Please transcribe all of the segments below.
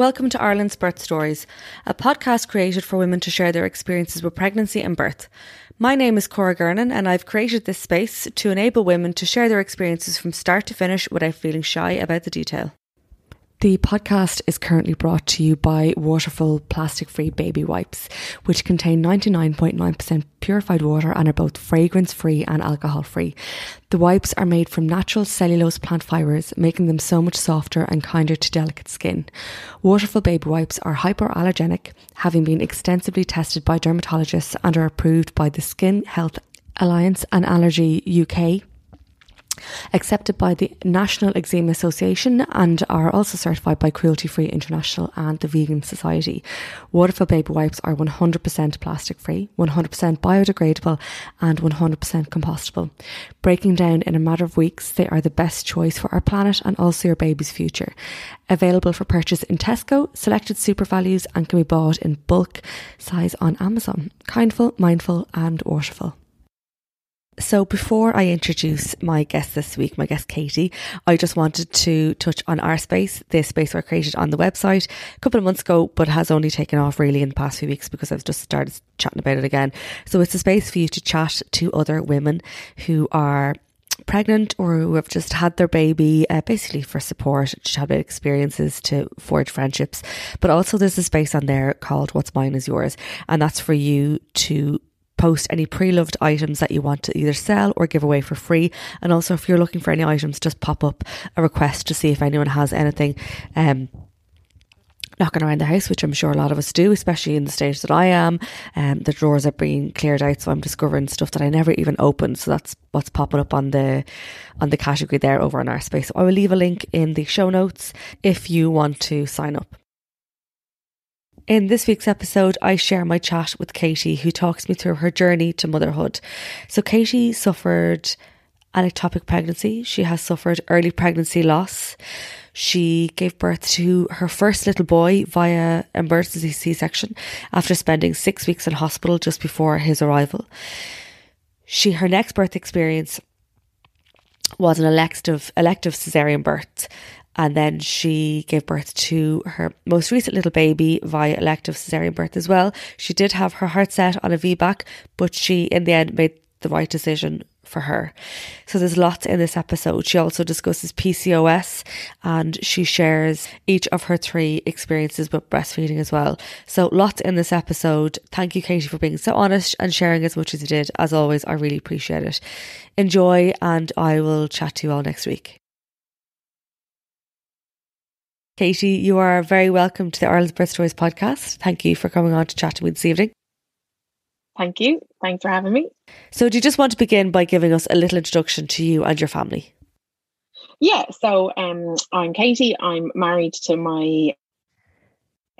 Welcome to Ireland's Birth Stories, a podcast created for women to share their experiences with pregnancy and birth. My name is Cora Gernan, and I've created this space to enable women to share their experiences from start to finish without feeling shy about the detail. The podcast is currently brought to you by Waterful plastic free baby wipes, which contain 99.9% purified water and are both fragrance free and alcohol free. The wipes are made from natural cellulose plant fibres, making them so much softer and kinder to delicate skin. Waterful baby wipes are hypoallergenic, having been extensively tested by dermatologists and are approved by the Skin Health Alliance and Allergy UK accepted by the National Eczema Association and are also certified by Cruelty Free International and the Vegan Society. Waterful baby wipes are 100% plastic free, 100% biodegradable, and 100% compostable. Breaking down in a matter of weeks, they are the best choice for our planet and also your baby's future. Available for purchase in Tesco, selected SuperValus, and can be bought in bulk size on Amazon. Kindful, mindful, and waterful. So, before I introduce my guest this week, my guest Katie, I just wanted to touch on our space, the space I created on the website a couple of months ago, but has only taken off really in the past few weeks because I've just started chatting about it again. So, it's a space for you to chat to other women who are pregnant or who have just had their baby, uh, basically for support, to chat about experiences, to forge friendships. But also, there's a space on there called What's Mine is Yours, and that's for you to post any pre-loved items that you want to either sell or give away for free. And also, if you're looking for any items, just pop up a request to see if anyone has anything. Um, knocking around the house, which I'm sure a lot of us do, especially in the stage that I am. Um, the drawers are being cleared out, so I'm discovering stuff that I never even opened. So that's what's popping up on the on the category there over on our space. So I will leave a link in the show notes if you want to sign up. In this week's episode, I share my chat with Katie, who talks me through her journey to motherhood. So, Katie suffered an ectopic pregnancy. She has suffered early pregnancy loss. She gave birth to her first little boy via emergency C section after spending six weeks in hospital just before his arrival. She her next birth experience was an elective elective cesarean birth and then she gave birth to her most recent little baby via elective cesarean birth as well. She did have her heart set on a VBAC, but she in the end made the right decision for her. So there's lots in this episode. She also discusses PCOS and she shares each of her three experiences with breastfeeding as well. So lots in this episode. Thank you, Katie, for being so honest and sharing as much as you did. As always, I really appreciate it. Enjoy and I will chat to you all next week. Katie, you are very welcome to the Ireland's Birth Stories podcast. Thank you for coming on to chat to me this evening. Thank you. Thanks for having me. So, do you just want to begin by giving us a little introduction to you and your family? Yeah, so um, I'm Katie. I'm married to my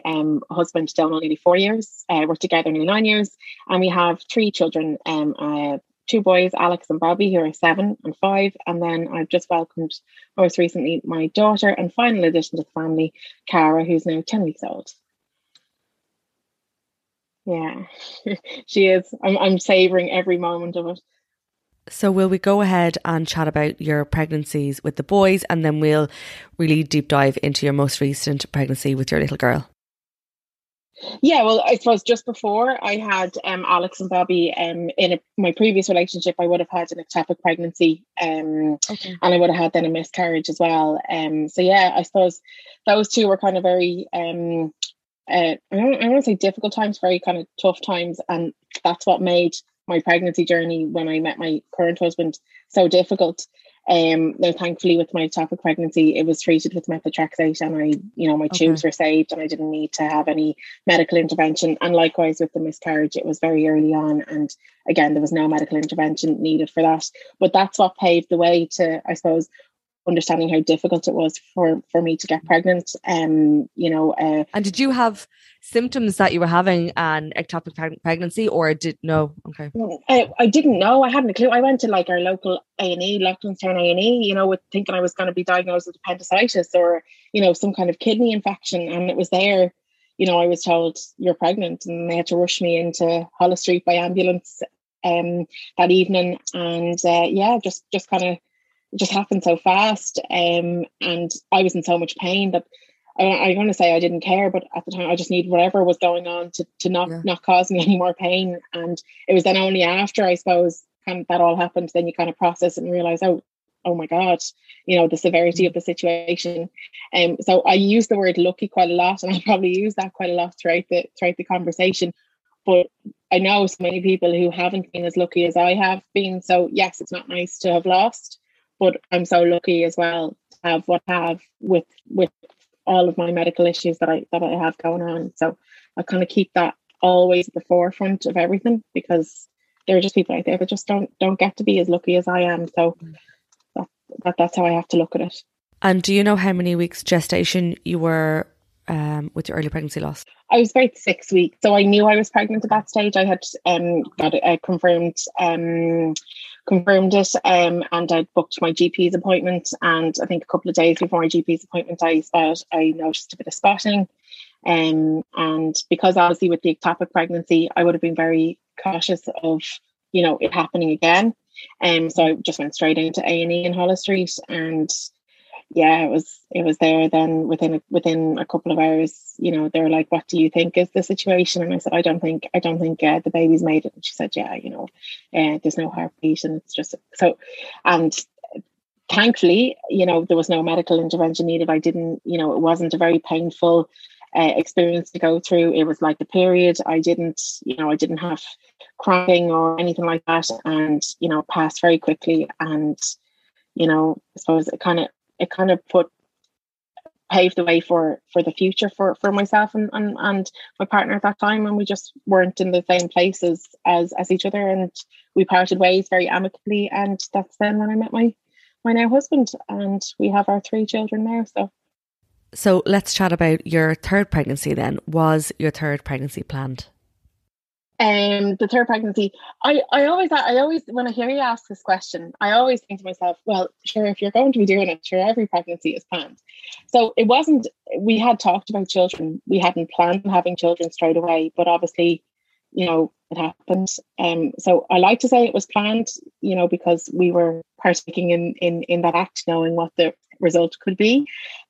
um, husband, Donald, nearly four years. Uh, we're together nearly nine years, and we have three children um, uh, two boys, Alex and Bobby, who are seven and five. And then I've just welcomed most recently my daughter and final addition to the family, Cara, who's now 10 weeks old. Yeah, she is. I'm, I'm savoring every moment of it. So, will we go ahead and chat about your pregnancies with the boys and then we'll really deep dive into your most recent pregnancy with your little girl? Yeah, well, I suppose just before I had um, Alex and Bobby um, in a, my previous relationship, I would have had an ectopic pregnancy um, okay. and I would have had then a miscarriage as well. Um, so, yeah, I suppose those two were kind of very, um, uh, I don't, I don't want to say difficult times, very kind of tough times. And that's what made my pregnancy journey when I met my current husband so difficult. Um, now, thankfully, with my ectopic pregnancy, it was treated with methotrexate, and I, you know, my okay. tubes were saved, and I didn't need to have any medical intervention. And likewise with the miscarriage, it was very early on, and again, there was no medical intervention needed for that. But that's what paved the way to, I suppose, understanding how difficult it was for for me to get pregnant. Um, you know, uh, and did you have symptoms that you were having an ectopic pregnancy, or did no? Okay, I, I didn't know. I hadn't a clue. I went to like our local A and E, Loughlinstown A and E, you know, with thinking I was going to be diagnosed with appendicitis or you know some kind of kidney infection, and it was there. You know, I was told you're pregnant, and they had to rush me into Holles Street by ambulance um that evening, and uh, yeah, just just kind of it just happened so fast. Um, and I was in so much pain that I, I'm going to say I didn't care, but at the time I just needed whatever was going on to, to not, yeah. not cause me any more pain. And it was then only after, I suppose, kind of that all happened, then you kind of process it and realize, oh, oh my God, you know, the severity of the situation. Um, so I use the word lucky quite a lot, and I probably use that quite a lot throughout the throughout the conversation. But I know so many people who haven't been as lucky as I have been. So yes, it's not nice to have lost, but I'm so lucky as well to have what I have with with all of my medical issues that I that I have going on. So I kind of keep that always at the forefront of everything because there are just people out there that just don't don't get to be as lucky as I am. So that, that that's how I have to look at it. And do you know how many weeks gestation you were um, with your early pregnancy loss? I was about six weeks, so I knew I was pregnant at that stage. I had um, got a, a confirmed um, confirmed it, um, and I booked my GP's appointment. And I think a couple of days before my GP's appointment, I spot, I noticed a bit of spotting. Um, and because obviously with the ectopic pregnancy, I would have been very cautious of you know it happening again. Um, so I just went straight into A and E in Holles Street, and yeah, it was it was there. Then within a, within a couple of hours, you know, they were like, "What do you think is the situation?" And I said, "I don't think I don't think uh, the baby's made it." And she said, "Yeah, you know, uh, there's no heartbeat, and it's just so." And thankfully, you know, there was no medical intervention needed. I didn't, you know, it wasn't a very painful uh, experience to go through. It was like a period. I didn't, you know, I didn't have crying or anything like that, and you know, passed very quickly. And you know, I suppose it kind of it kind of put paved the way for for the future for for myself and, and and my partner at that time and we just weren't in the same places as as each other and we parted ways very amicably and that's then when I met my my now husband and we have our three children now so. So let's chat about your third pregnancy then. Was your third pregnancy planned um, the third pregnancy, I, I always, I always, when I hear you ask this question, I always think to myself, well, sure, if you're going to be doing it, sure, every pregnancy is planned. So it wasn't, we had talked about children. We hadn't planned having children straight away, but obviously, you know, it happened. Um, so I like to say it was planned, you know, because we were partaking in, in, in that act, knowing what the result could be.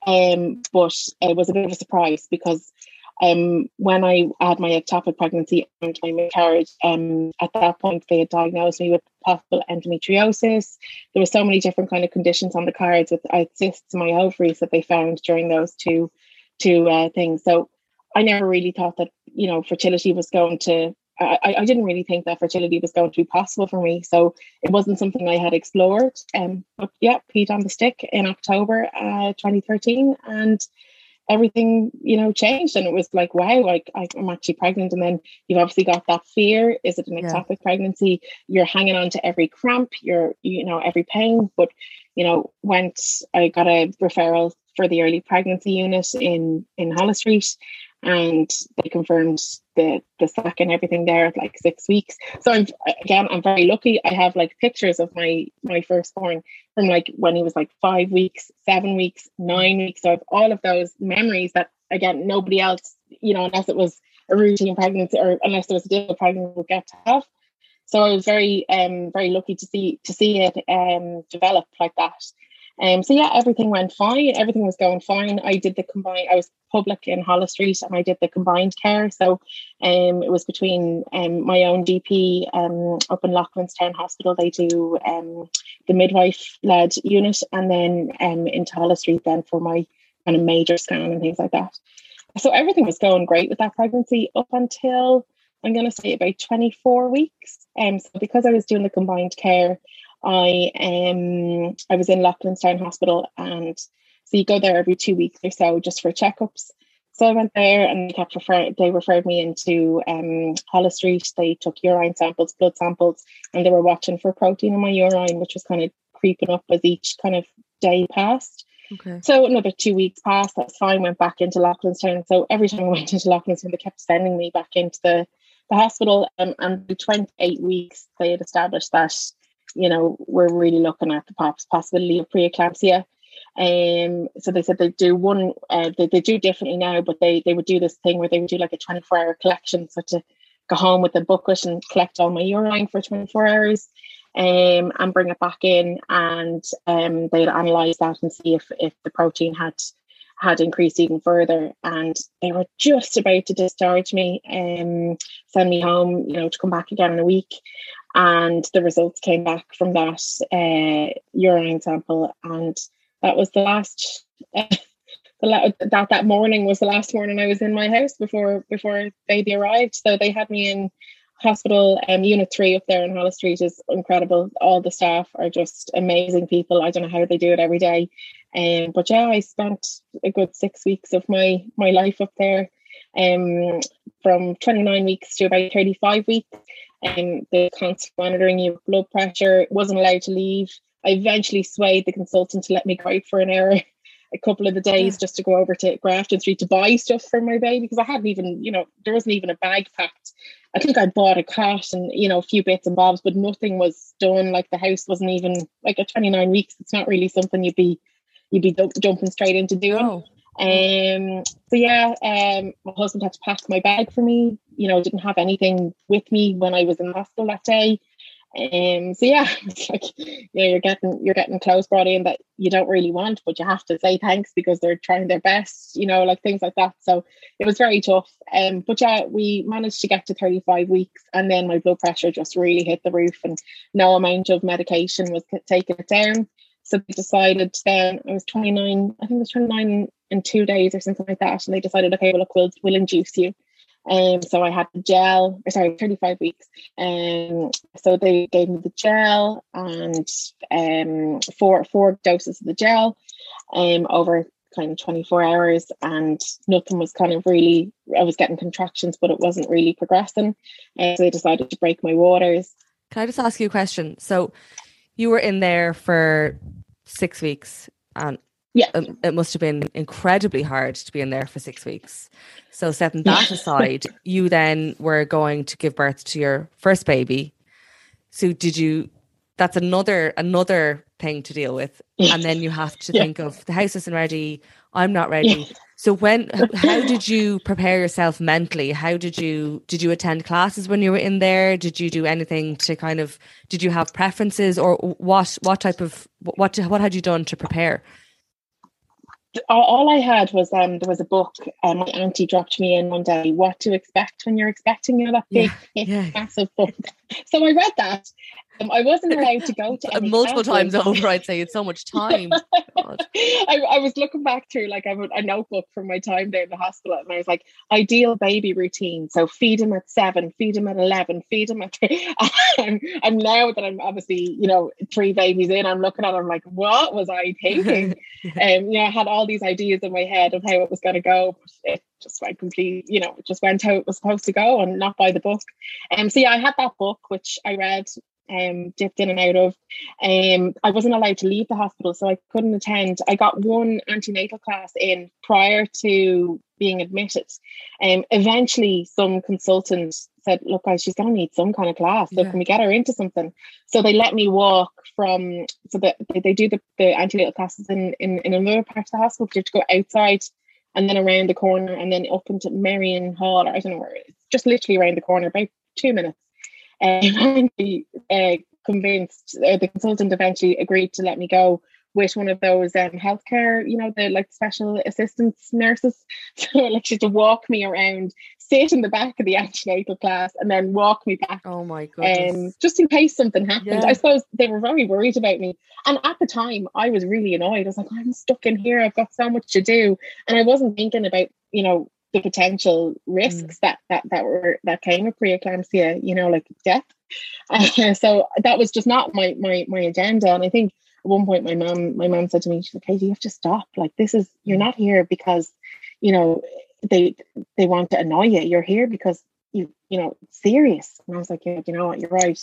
Um, but it was a bit of a surprise because um, when I had my ectopic pregnancy and my miscarriage, um, at that point they had diagnosed me with possible endometriosis. There were so many different kind of conditions on the cards with I cysts in my ovaries that they found during those two two uh, things. So I never really thought that you know fertility was going to. I, I didn't really think that fertility was going to be possible for me, so it wasn't something I had explored. Um, but yeah, peed on the stick in October uh, 2013, and everything you know changed. And it was like wow like i'm actually pregnant. And then you've obviously got that fear. Is it an ectopic yeah. pregnancy? You're hanging on to every cramp. You're you know every pain. But you know once i got a referral for the early pregnancy unit in in Holles Street and they confirmed the the sac and everything there at like six weeks. So I'm again I'm very lucky. I have like pictures of my my firstborn from like when he was like five weeks, seven weeks, nine weeks. So I have all of those memories that again nobody else, you know, unless it was a routine pregnancy or unless there was a difficult pregnancy would get to have. So I was very um very lucky to see to see it um develop like that. Um, so yeah, everything went fine. Everything was going fine. I did the combined. I was public in Holles Street, and I did the combined care. So, um, it was between um my own GP um up in Town Hospital. They do um the midwife led unit, and then um into Holles Street then for my kind of major scan and things like that. So everything was going great with that pregnancy up until I'm going to say about 24 weeks. Um, so because I was doing the combined care, I um I was in Loughlinstown Hospital and so you go there every two weeks or so just for checkups. So I went there and they kept refer- they referred me into um Holles Street. They took urine samples, blood samples, and they were watching for protein in my urine, which was kind of creeping up as each kind of day passed. Okay. So another two weeks passed, that's fine, went back into Loughlinstown. So every time I went into Loughlinstown, they kept sending me back into the, the hospital. Um, and the 28 weeks, they had established that you know, we're really looking at the possibility of preeclampsia. Um, so they said they do one, uh, they, they do differently now, but they they would do this thing where they would do like a 24 hour collection. So to go home with a bucket and collect all my urine for 24 hours um, and bring it back in and um, they'd analyze that and see if, if the protein had had increased even further and they were just about to discharge me and um, send me home you know to come back again in a week and the results came back from that uh, urine sample. And that was the last uh, the, that that morning was the last morning I was in my house before before baby arrived. So they had me in hospital um, unit 3 up there in Holles Street is incredible. All the staff are just amazing people. I don't know how they do it every day. Um, but yeah I spent a good six weeks of my my life up there um, from 29 weeks to about 35 weeks and the constant monitoring your blood pressure, wasn't allowed to leave. I eventually swayed the consultant to let me go out for an hour a couple of the days just to go over to Grafton Street to buy stuff for my baby because I hadn't even, you know, there wasn't even a bag packed. I think I bought a cot and, you know, a few bits and bobs, but nothing was done. Like the house wasn't even like at 29 weeks. It's not really something you'd be, you'd be jumping straight into doing. Oh. Um, so yeah, um, my husband had to pack my bag for me. You know, didn't have anything with me when I was in hospital that day. Um, so yeah, it's like yeah, you're getting you're getting clothes brought in that you don't really want, but you have to say thanks because they're trying their best, you know, like things like that. So it was very tough. Um, but yeah, we managed to get to 35 weeks, and then my blood pressure just really hit the roof, and no amount of medication was taking it down. So they decided then I was 29, I think it was 29 in two days or something like that. And they decided, okay, well, look, we'll, we'll induce you. Um, so I had the gel, sorry, 35 weeks. Um, so they gave me the gel and um, four four doses of the gel um, over kind of 24 hours and nothing was kind of really I was getting contractions but it wasn't really progressing and so they decided to break my waters can I just ask you a question so you were in there for six weeks and yeah. It, it must have been incredibly hard to be in there for six weeks. So setting that aside you then were going to give birth to your first baby. So did you that's another another thing to deal with. And then you have to yeah. think of the house isn't ready. I'm not ready. Yeah. so when how did you prepare yourself mentally? How did you did you attend classes when you were in there? Did you do anything to kind of did you have preferences or what what type of what what had you done to prepare all I had was um there was a book and um, my auntie dropped me in one day what to expect when you're expecting you know that big yeah, yeah. massive book so I read that um, I wasn't allowed to go to multiple times over. I'd say it's so much time. I, I, was looking back through like I have a notebook from my time there in the hospital, and I was like, ideal baby routine. So feed him at seven, feed him at eleven, feed him at. and, and now that I'm obviously you know three babies in, I'm looking at. Them like, what was I thinking? And um, you know, I had all these ideas in my head of how it was going to go, but it just went complete. You know, it just went how it was supposed to go, and not by the book. And um, so yeah, I had that book which I read um, dipped in and out of. Um, I wasn't allowed to leave the hospital, so I couldn't attend. I got one antenatal class in prior to being admitted. Um, eventually, some consultant said, "Look, guys, she's going to need some kind of class. So yeah. can we get her into something?" So they let me walk from. So that they, do the, the antenatal classes in, in in another part of the hospital. You have to go outside and then around the corner, and then up into Marion Hall, or I don't know where it is, just literally around the corner, about two minutes. Um, and uh, convinced uh, the consultant eventually agreed to let me go with one of those um healthcare, you know, the like special assistance nurses. So like she to walk me around, sit in the back of the antenatal class, and then walk me back. Oh my goodness. Um, just in case something happened. Yeah. I suppose they were very worried about me. And at the time I was really annoyed. I was like, I'm stuck in here. I've got so much to do. And I wasn't thinking about, you know, the potential risks that that that were that came with preeclampsia, you know, like death. Uh, so that was just not my my my agenda. And I think at one point my mom my mom said to me, she's like, Katie, you have to stop. Like this is you're not here because, you know, they they want to annoy you. You're here because you you know serious. And I was like, Yeah, you know what, you're right.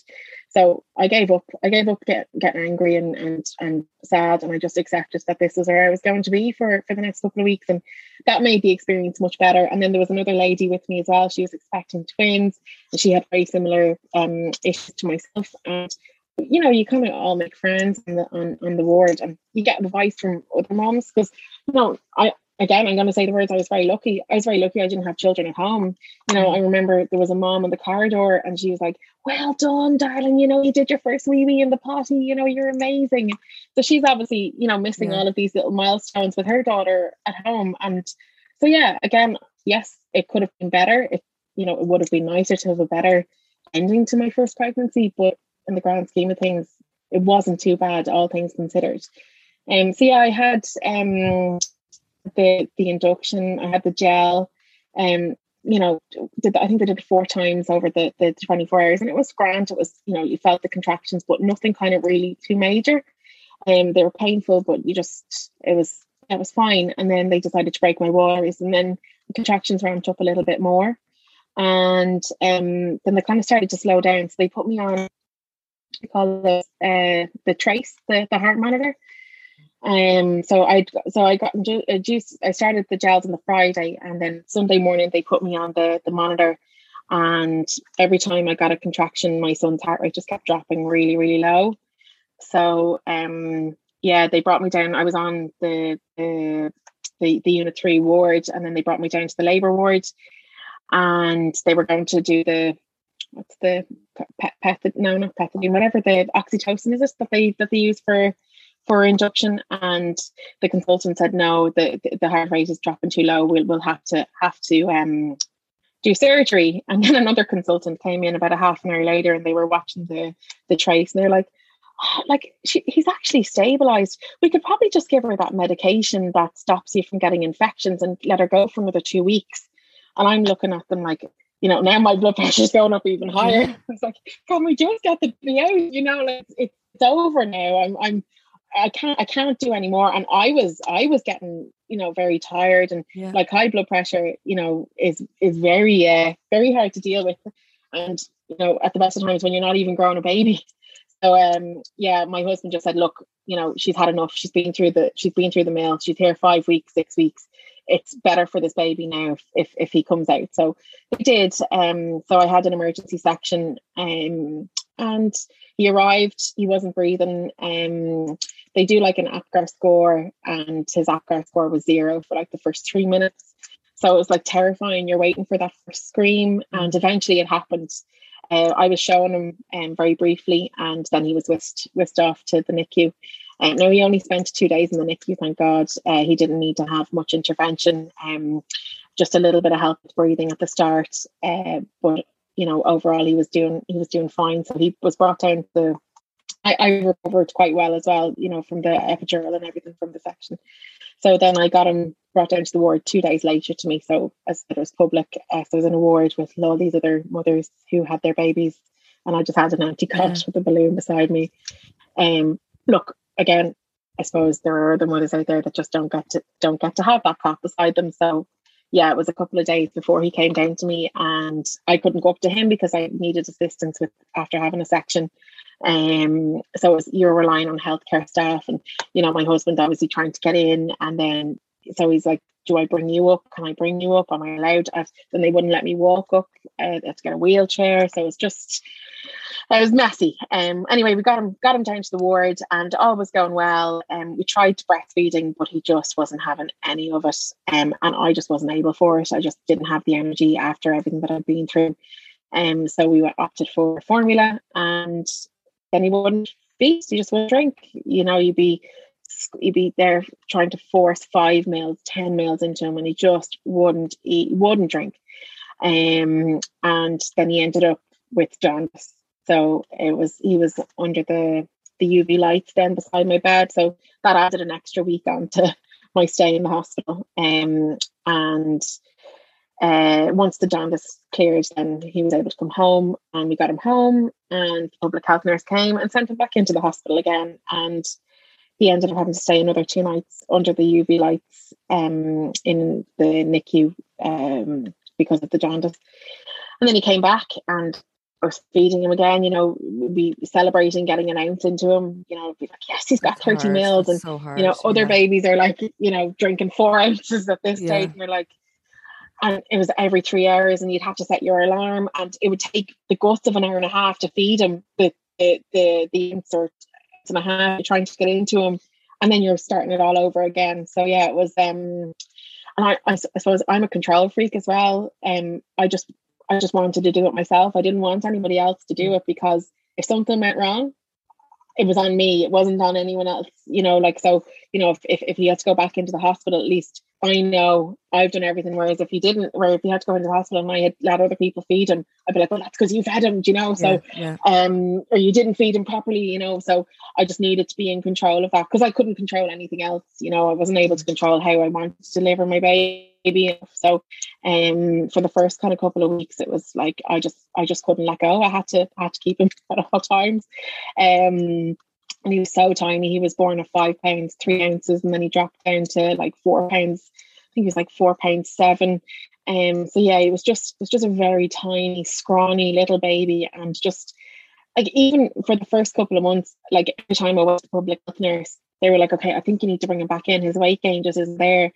So I gave up. I gave up get, getting angry and and and sad, and I just accepted that this was where I was going to be for for the next couple of weeks, and that made the experience much better. And then there was another lady with me as well. She was expecting twins, and she had very similar um issues to myself. And you know, you kind of all make friends on the on, on the ward, and you get advice from other moms because you know I again, I'm going to say the words I was very lucky. I was very lucky I didn't have children at home. You know, I remember there was a mom in the corridor and she was like, Well done, darling. You know, you did your first wee wee in the potty. You know, you're amazing. So she's obviously, you know, missing Yeah. all of these little milestones with her daughter at home. And so, yeah, again, yes, it could have been better. It, you know, it would have been nicer to have a better ending to my first pregnancy. But in the grand scheme of things, it wasn't too bad, all things considered. Um, so yeah, I had um the the induction. I had the gel. Um, you know, did I think they did four times over the the twenty four hours, and it was grand. It was you know you felt the contractions, but nothing kind of really too major. Um, they were painful, but you just it was it was fine. And then they decided to break my waters, and then the contractions ramped up a little bit more, and um, then they kind of started to slow down. So they put me on. I call it uh, the trace, the, the heart monitor. Um, so I so I got ju- juice. I started the gels on the Friday, and then Sunday morning they put me on the the monitor. And every time I got a contraction, my son's heart rate just kept dropping really, really low. So um, yeah, they brought me down. I was on the the the, the unit three ward, and then they brought me down to the labour ward, and they were going to do the what's the pet, pet no not pethidine whatever the oxytocin is it that they that they use for for induction and the consultant said no the the heart rate is dropping too low. We'll we'll have to have to um do surgery. And then another consultant came in about a half an hour later and they were watching the the trace and they're like "Oh, like she, he's actually stabilized. We could probably just give her that medication that stops you from getting infections and let her go for another two weeks. And i'm looking at them like you know now my blood pressure's going up even higher. It's like can we just get the out? You know like it's, it's over now. I'm i'm I can't I can't do anymore. And I was I was getting, you know, very tired and Yeah. like high blood pressure, you know, is is very uh very hard to deal with. And you know, at the best of times when you're not even growing a baby. So um yeah, my husband just said, look, you know, she's had enough. She's been through the she's been through the mill. She's here five weeks, six weeks. It's better for this baby now if if, if he comes out. So he did. Um so I had an emergency section um and he arrived, he wasn't breathing. Um they do like an APGAR score, and his APGAR score was zero for like the first three minutes. So it was like terrifying. You're waiting for that first scream, and eventually it happened. Uh, I was showing him um, very briefly, and then he was whisked whisked off to the NICU. Uh, now he only spent two days in the NICU. Thank God, uh, he didn't need to have much intervention. Um, just a little bit of help with breathing at the start, uh, but you know overall he was doing he was doing fine. So he was brought down to I, I recovered quite well as well, you know, from the epidural and everything from the section. So then I got him brought down to the ward two days later to me. So as it was public, uh, so I was in a ward with all these other mothers who had their babies, and I just had an empty cot Yeah. with a balloon beside me. Um, look again, I suppose there are other mothers out there that just don't get to don't get to have that cot beside them. So yeah, it was a couple of days before he came down to me, and I couldn't go up to him because I needed assistance with after having a section. Um, so was, you're relying on healthcare staff, and you know my husband obviously trying to get in, and then so he's like do I bring you up? Can I bring you up? Am I allowed? I, then they wouldn't let me walk up. Uh, I had to get a wheelchair. So it was just, it was messy. Um, anyway, we got him, got him down to the ward, and all was going well. And um, we tried breastfeeding, but he just wasn't having any of it. Um, and I just wasn't able for it. I just didn't have the energy after everything that I'd been through. Um, so we were opted for formula, and then he wouldn't feed. He just wouldn't drink. You know, you'd be you'd be there trying to force five meals, ten meals into him, and he just wouldn't eat, wouldn't drink. Um, and then he ended up with jaundice. So it was he was under the the UV lights then beside my bed. So that added an extra week on to my stay in the hospital. Um, and uh, once the jaundice cleared, then he was able to come home, and we got him home. And the public health nurse came and sent him back into the hospital again. And he ended up having to stay another two nights under the UV lights um, in the NICU um, because of the jaundice. And then he came back and was feeding him again, you know, we'd be celebrating getting an ounce into him, you know, be like, yes, he's got 30 hard. meals. and, so you know, other yeah. babies are like, you know, drinking four ounces at this yeah. stage. And you're like, and it was every three hours and you'd have to set your alarm and it would take the guts of an hour and a half to feed him the, the, the, the insert and a half trying to get into them and then you're starting it all over again so yeah it was um and I, I, I suppose I'm a control freak as well and um, I just I just wanted to do it myself I didn't want anybody else to do mm. it because if something went wrong it was on me it wasn't on anyone else you know like so you know if, if, if he had to go back into the hospital at least I know I've done everything. Whereas if he didn't, where if he had to go into the hospital and I had let other people feed him, I'd be like, well, that's because you fed him, you know? So, yeah, yeah. um, or you didn't feed him properly, you know? So I just needed to be in control of that because I couldn't control anything else, you know? I wasn't able to control how I wanted to deliver my baby. So, um, for the first kind of couple of weeks, it was like I just, I just couldn't let go. I had to, I had to keep him at all times. Um, and he was so tiny. He was born at five pounds three ounces, and then he dropped down to like four pounds. I think he was like four pounds seven. Um, so yeah, it was just it was just a very tiny, scrawny little baby, and just like even for the first couple of months, like every time I was a public health nurse, they were like, "Okay, I think you need to bring him back in. His weight gain just isn't there."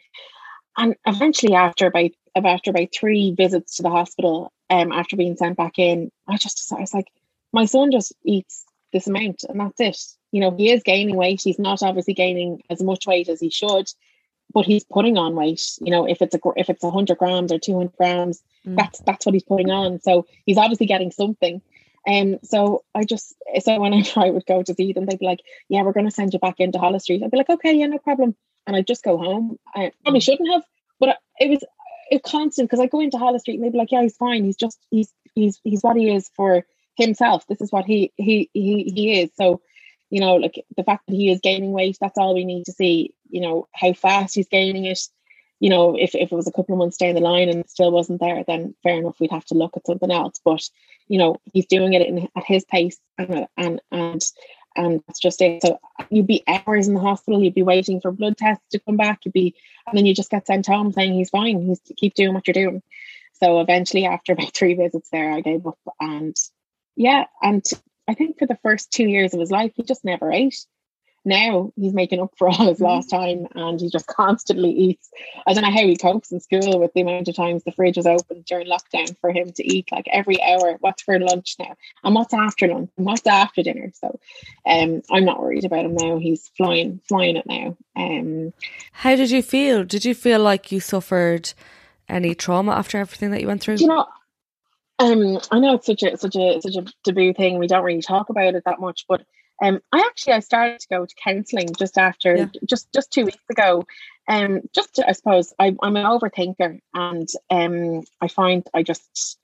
And eventually, after about after about three visits to the hospital, um, after being sent back in, I just I was like, my son just eats this amount, and that's it you know, he is gaining weight. He's not obviously gaining as much weight as he should, but he's putting on weight. You know, if it's a if it's hundred grams or two hundred grams, mm. that's that's what he's putting on. So he's obviously getting something. And um, so I just so whenever I would go to see them, they'd be like, "Yeah, we're going to send you back into Holles Street." I'd be like, "Okay, yeah, no problem," and I'd just go home. I probably mm. shouldn't have, but it was it constant because I go into Holles Street and they'd be like, "Yeah, he's fine. He's just he's he's he's what he is for himself. This is what he he he he is." So you know, like the fact that he is gaining weight, that's all we need to see. You know, how fast he's gaining it. You know, if, if it was a couple of months down the line and still wasn't there, then fair enough, we'd have to look at something else. But you know, he's doing it in, at his pace, and and and and that's just it. So you'd be hours in the hospital, you'd be waiting for blood tests to come back, you'd be, and then you just get sent home saying he's fine, he's keep doing what you're doing. So eventually, after about three visits there, I gave up, and yeah, and I think for the first two years of his life, he just never ate. Now he's making up for all his mm-hmm. lost time and he just constantly eats. I don't know how he copes in school with the amount of times the fridge is open during lockdown for him to eat like every hour. What's for lunch now? And what's after lunch? And what's after dinner? So um I'm not worried about him now. He's flying, flying it now. Um How did you feel? Did you feel like you suffered any trauma after everything that you went through? You know, um, I know it's such a such a such a taboo thing. We don't really talk about it that much, but um, I actually I started to go to counselling just after yeah. just just two weeks ago. Um, just to, I suppose I, I'm an overthinker, and um, I find I just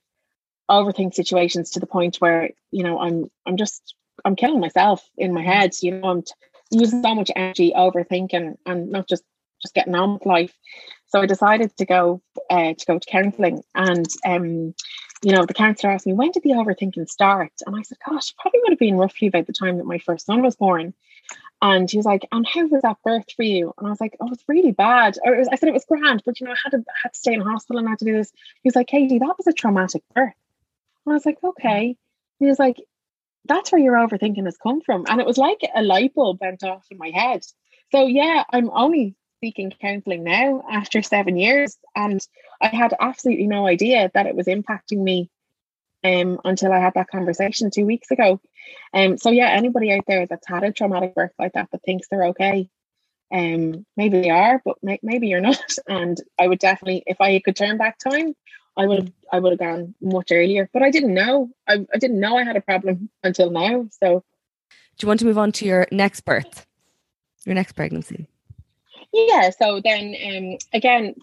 overthink situations to the point where you know I'm I'm just I'm killing myself in my head. You know, I'm t- using so much energy overthinking and not just just getting on with life. So I decided to go uh, to go to counselling, and um, you know, the counsellor asked me, when did the overthinking start? And I said, gosh, probably would have been roughly about the time that my first son was born. And he was like, and how was that birth for you? And I was like, oh, it's really bad. Or was, I said it was grand, but you know, I had to had to stay in hospital and I had to do this. He was like, Katie, that was a traumatic birth. And I was like, okay. He was like, that's where your overthinking has come from. And it was like a light bulb went off in my head. So yeah, I'm only seeking counselling now after seven years, and I had absolutely no idea that it was impacting me um, until I had that conversation two weeks ago. Um, so yeah, anybody out there that's had a traumatic birth like that that thinks they're okay, um, maybe they are, but may- maybe you're not. And I would definitely, if I could turn back time, I would have I would have gone much earlier. But I didn't know. I, I didn't know I had a problem until now. So do you want to move on to your next birth? Your next pregnancy? Yeah. So then um again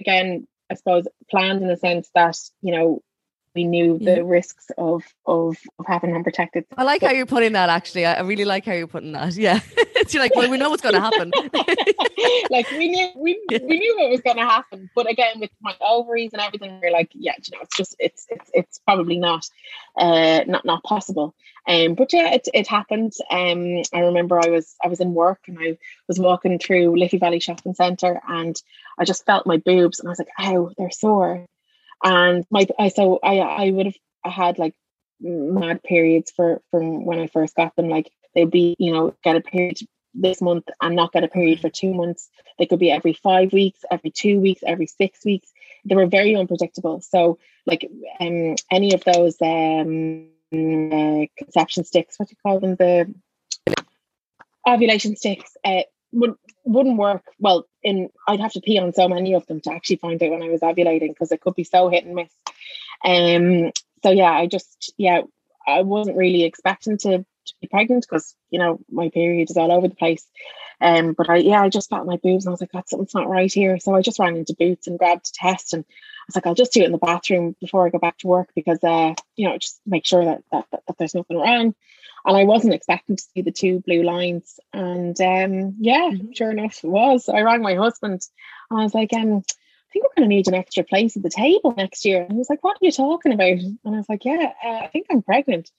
again I suppose planned in the sense that, you know, we knew the yeah. risks of, of of having unprotected. I like how you're putting that. Actually, I really like how you're putting that. Yeah, you're like, well, we know what's going to happen. like we knew we, we knew what was going to happen, but again, with my ovaries and everything, we're like, yeah, you know, it's just it's it's it's probably not uh not not possible. Um, but yeah, it it happened. Um, I remember I was I was in work and I was walking through Liffey Valley Shopping Centre and I just felt my boobs and I was like, oh, they're sore and my I so I I would have had like mad periods for from when I first got them. Like they'd be you know get a period this month and not get a period for two months. They could be every five weeks, every two weeks, every six weeks. They were very unpredictable. So like um any of those um uh, conception sticks, what do you call them? The ovulation sticks. Uh, would wouldn't work well in I'd have to pee on so many of them to actually find out when I was ovulating because it could be so hit and miss. Um so yeah, I just yeah, I wasn't really expecting to, to be pregnant because you know my period is all over the place. Um but I yeah, I just felt my boobs and I was like, God, something's not right here. So I just ran into boots and grabbed a test and I was like, I'll just do it in the bathroom before I go back to work because uh, you know, just make sure that that, that, that there's nothing wrong and I wasn't expecting to see the two blue lines. And um, yeah, mm-hmm. sure enough, it was. I rang my husband and I was like, um, I think we're going to need an extra place at the table next year. And he was like, What are you talking about? And I was like, Yeah, uh, I think I'm pregnant.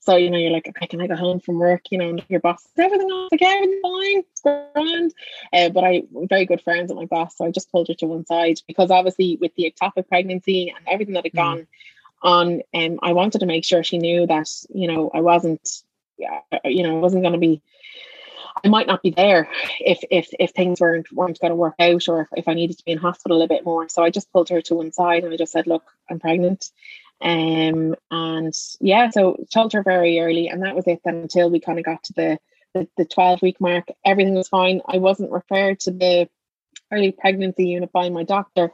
So, you know, you're like, okay, can I go home from work? You know, and your boss, everything else, like, everything's fine, grand. Uh, but I, very good friends with my boss. So I just pulled her to one side because obviously with the ectopic pregnancy and everything that had mm. gone on, um, I wanted to make sure she knew that, you know, I wasn't you know, I wasn't going to be. I might not be there if if if things weren't weren't going to work out, or if, if I needed to be in hospital a bit more. So I just pulled her to one side and I just said, "Look, I'm pregnant." Um, and yeah, so told her very early, and that was it. Then until we kind of got to the the, 12 week mark, everything was fine. I wasn't referred to the early pregnancy unit by my doctor,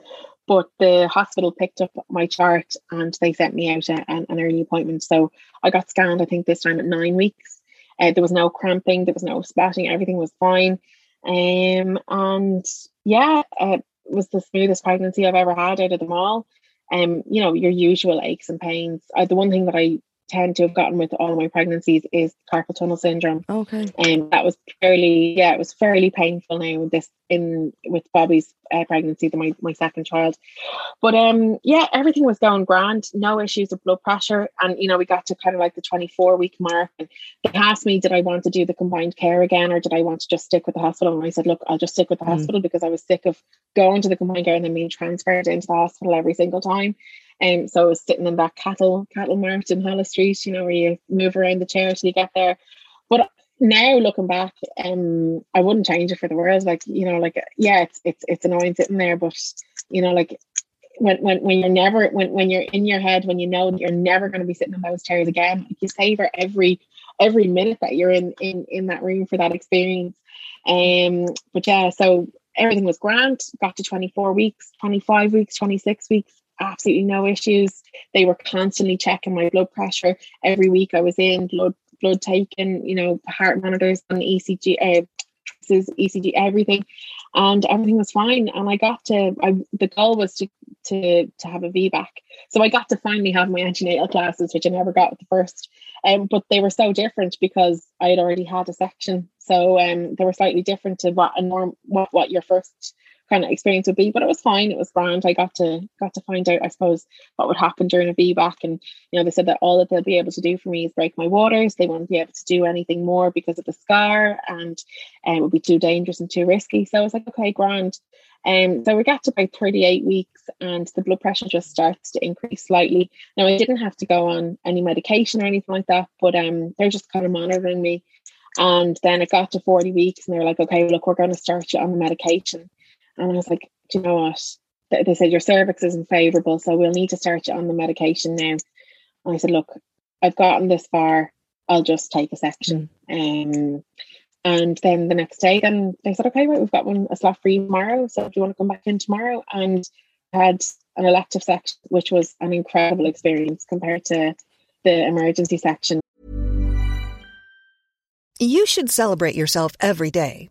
but the hospital picked up my chart and they sent me out a, an, an, early appointment. So I got scanned, I think, this time at nine weeks. Uh, there was no cramping, there was no spotting, everything was fine. Um, and yeah, uh, it was the smoothest pregnancy I've ever had out of them all. Um, you know, your usual aches and pains. Uh, the one thing that I tend to have gotten with all of my pregnancies is carpal tunnel syndrome. Okay. And that was fairly, yeah, it was fairly painful now with this in with Bobby's uh, pregnancy, the, my my second child. But um, yeah, everything was going grand, no issues with blood pressure, and you know we got to kind of like the twenty four week mark, and they asked me, did I want to do the combined care again, or did I want to just stick with the hospital? And I said, look, I'll just stick with the mm. hospital because I was sick of going to the combined care and then being transferred into the hospital every single time. Um, so I was sitting in that cattle cattle mart in Holles Street, you know, where you move around the chair till you get there. But now looking back, um, I wouldn't change it for the world. Like, you know, like yeah, it's it's it's annoying sitting there, but you know, like when when when you're never when when you're in your head, when you know you're never going to be sitting in those chairs again, like you savor every every minute that you're in in in that room for that experience. Um, but yeah, so everything was grand. Got to 24 weeks, 25 weeks, 26 weeks absolutely no issues. They were constantly checking my blood pressure every week. I was in blood blood taken, you know, heart monitors and ECG, uh, ECG, everything, and everything was fine. And I got to, I, the goal was to to to have a VBAC. So I got to finally have my antenatal classes, which I never got at the first. Um, but they were so different because I had already had a section. So um, they were slightly different to what a norm, what what your first kind of experience would be. But it was fine. It was grand. I got to got to find out, I suppose, what would happen during a VBAC. And you know, they said that all that they'll be able to do for me is break my waters. They won't be able to do anything more because of the scar, and um, it would be too dangerous and too risky. So I was like, okay, grand. Um, so we got to about 38 weeks and the blood pressure just starts to increase slightly. Now I didn't have to go on any medication or anything like that, but um, they're just kind of monitoring me And then it got to 40 weeks and they were like, okay, look, we're going to start you on the medication. And I was like, do you know what? They said your cervix isn't favorable, so we'll need to start you on the medication now. And I said, look, I've gotten this far. I'll just take a section. Mm. Um, and then the next day, then they said, okay, right, we've got one a slot for you tomorrow. So do you want to come back in tomorrow? And I had an elective section, which was an incredible experience compared to the emergency section. You should celebrate yourself every day,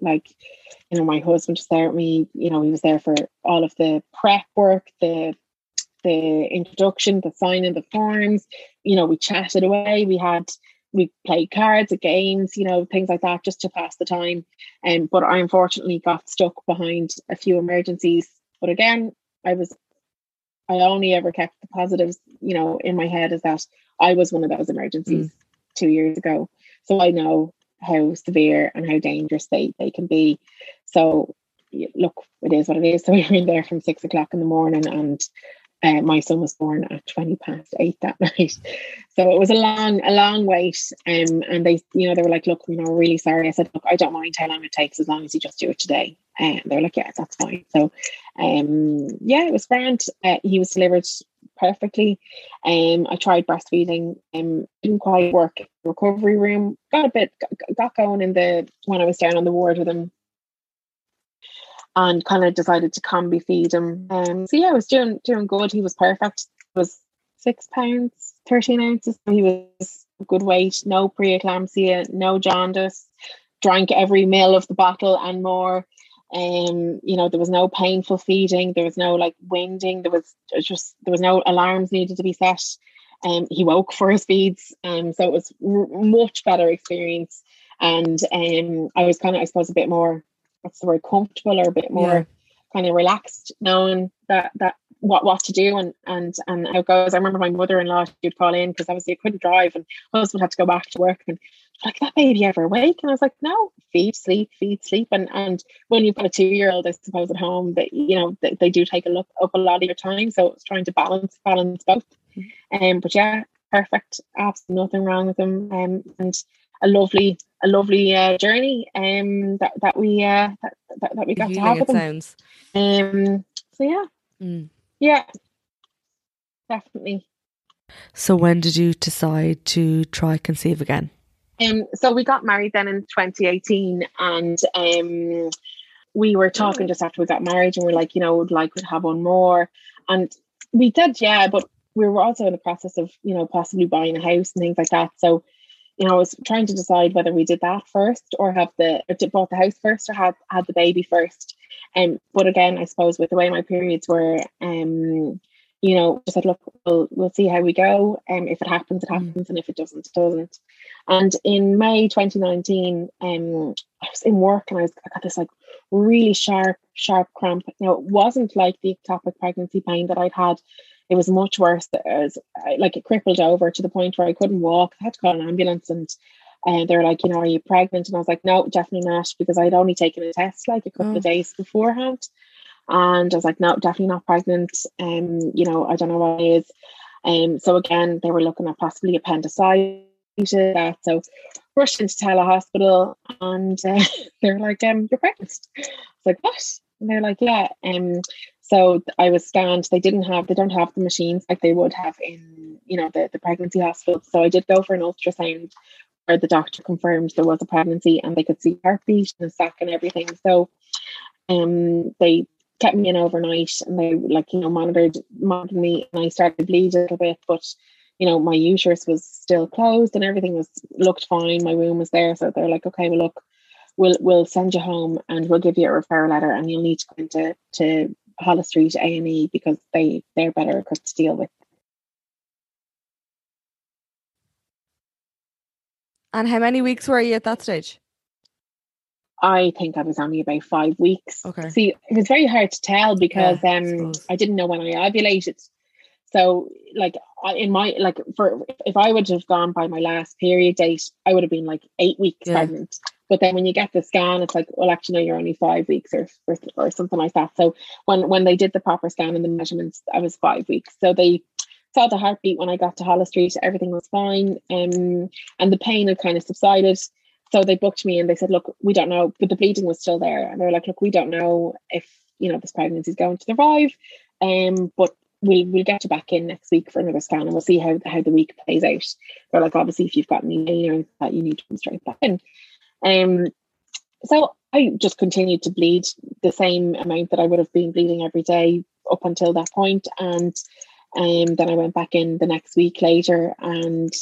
Like you know my husband was there with me you know he was there for all of the prep work the the introduction the signing the forms. You know we chatted away. We had we played cards at games you know things like that just to pass the time. And um, but i unfortunately got stuck behind a few emergencies. But again i was i only ever kept the positives you know in my head is that i was one of those emergencies mm. two years ago. So i know how severe and how dangerous they, they can be. So look, it is what it is. So we were in there from six o'clock in the morning and uh, my son was born at 20 past eight that night. So it was a long, a long wait. Um, and they, you know, they were like, look, you know, we're really sorry. I said, look, I don't mind how long it takes as long as you just do it today. And they were like, yeah, that's fine. So, um, yeah, it was grand. Uh, he was delivered perfectly. Um, I tried breastfeeding, um, didn't quite work. Recovery room got a bit got going in the when I was down on the ward with him, and kind of decided to combi feed him. Um, so yeah, I was doing doing good. He was perfect. He was six pounds, thirteen ounces. He was good weight. No preeclampsia, no jaundice. Drank every meal of the bottle and more. Um, you know, there was no painful feeding, there was no like winding, there was just there was no alarms needed to be set. Um, he woke for his feeds, um, so it was r- much better experience. And um, I was kind of, I suppose, a bit more what's the word, comfortable or a bit more yeah. kind of relaxed, knowing that that what what to do and and and how it goes. I remember my mother in law she'd call in because obviously I couldn't drive and husband had to go back to work and like that baby ever awake? And I was like, no, feed, sleep, feed, sleep. And and when you've got a two year old, I suppose at home, that you know they, they do take a look up a lot of your time. So it's trying to balance balance both. Um, but yeah, perfect, absolutely nothing wrong with them. Um, and a lovely a lovely uh, journey um that that we uh that, that, that we got to have with them. Sounds. Um. So yeah, mm. Yeah, definitely. So when did you decide to try conceive again? Um, so we got married then in 2018 and um, we were talking just after we got married and we are like, you know, would like to have one more. And we did, yeah, but we were also in the process of, you know, possibly buying a house and things like that. So you know, I was trying to decide whether we did that first or have the or bought the house first or had had the baby first. Um, but again, I suppose with the way my periods were, um, you know, just said, look, we'll we'll see how we go. Um, if it happens, it mm. happens, and if it doesn't, it doesn't. And in May 2019, um, I was in work and I was I got this like really sharp, sharp cramp. Now it wasn't like the ectopic pregnancy pain that I'd had it was much worse. It was, like it crippled over to the point where I couldn't walk. I had to call an ambulance and and uh, they're like, you know, are you pregnant? And I was like, no, definitely not, because I'd only taken a test like a couple oh. of days beforehand. And I was like, no, definitely not pregnant. Um, you know, I don't know what it is. Um, so again, they were looking at possibly appendicitis. That so rushed into Tallaght Hospital, and uh, they're like, um, you're pregnant. I was like, what? And they're like, yeah. Um, so I was scanned. They didn't have, they don't have the machines like they would have in, you know, the, the pregnancy hospital. So I did go for an ultrasound where the doctor confirmed there was a pregnancy and they could see heartbeat and sac and everything. So um, they kept me in overnight and they like, you know, monitored, monitored me and I started to bleed a little bit, but you know, my uterus was still closed and everything was looked fine. My womb was there. So they're like, okay, well look, we'll we'll send you home and we'll give you a referral letter and you'll need to go into to Holles Street A and E because they they're better equipped to deal with. And how many weeks were you at that stage? I think I was only about five weeks. Okay. See, it was very hard to tell because yeah, um I, I didn't know when I ovulated. So like I, in my like for if I would have gone by my last period date, I would have been like eight weeks yeah. pregnant. But then when you get the scan, it's like, well, actually, no, you're only five weeks or, or, or something like that. So when when they did the proper scan and the measurements, I was five weeks. So they saw the heartbeat when I got to Holles Street. Everything was fine, um, and the pain had kind of subsided. So they booked me and they said, look, we don't know, but the bleeding was still there. And they were like, look, we don't know if you know this pregnancy is going to survive, um, but we'll we'll get you back in next week for another scan and we'll see how how the week plays out. They're like, obviously, if you've got any failure that you need to come straight back in. Um, so I just continued to bleed the same amount that I would have been bleeding every day up until that point, and um, then I went back in the next week later, and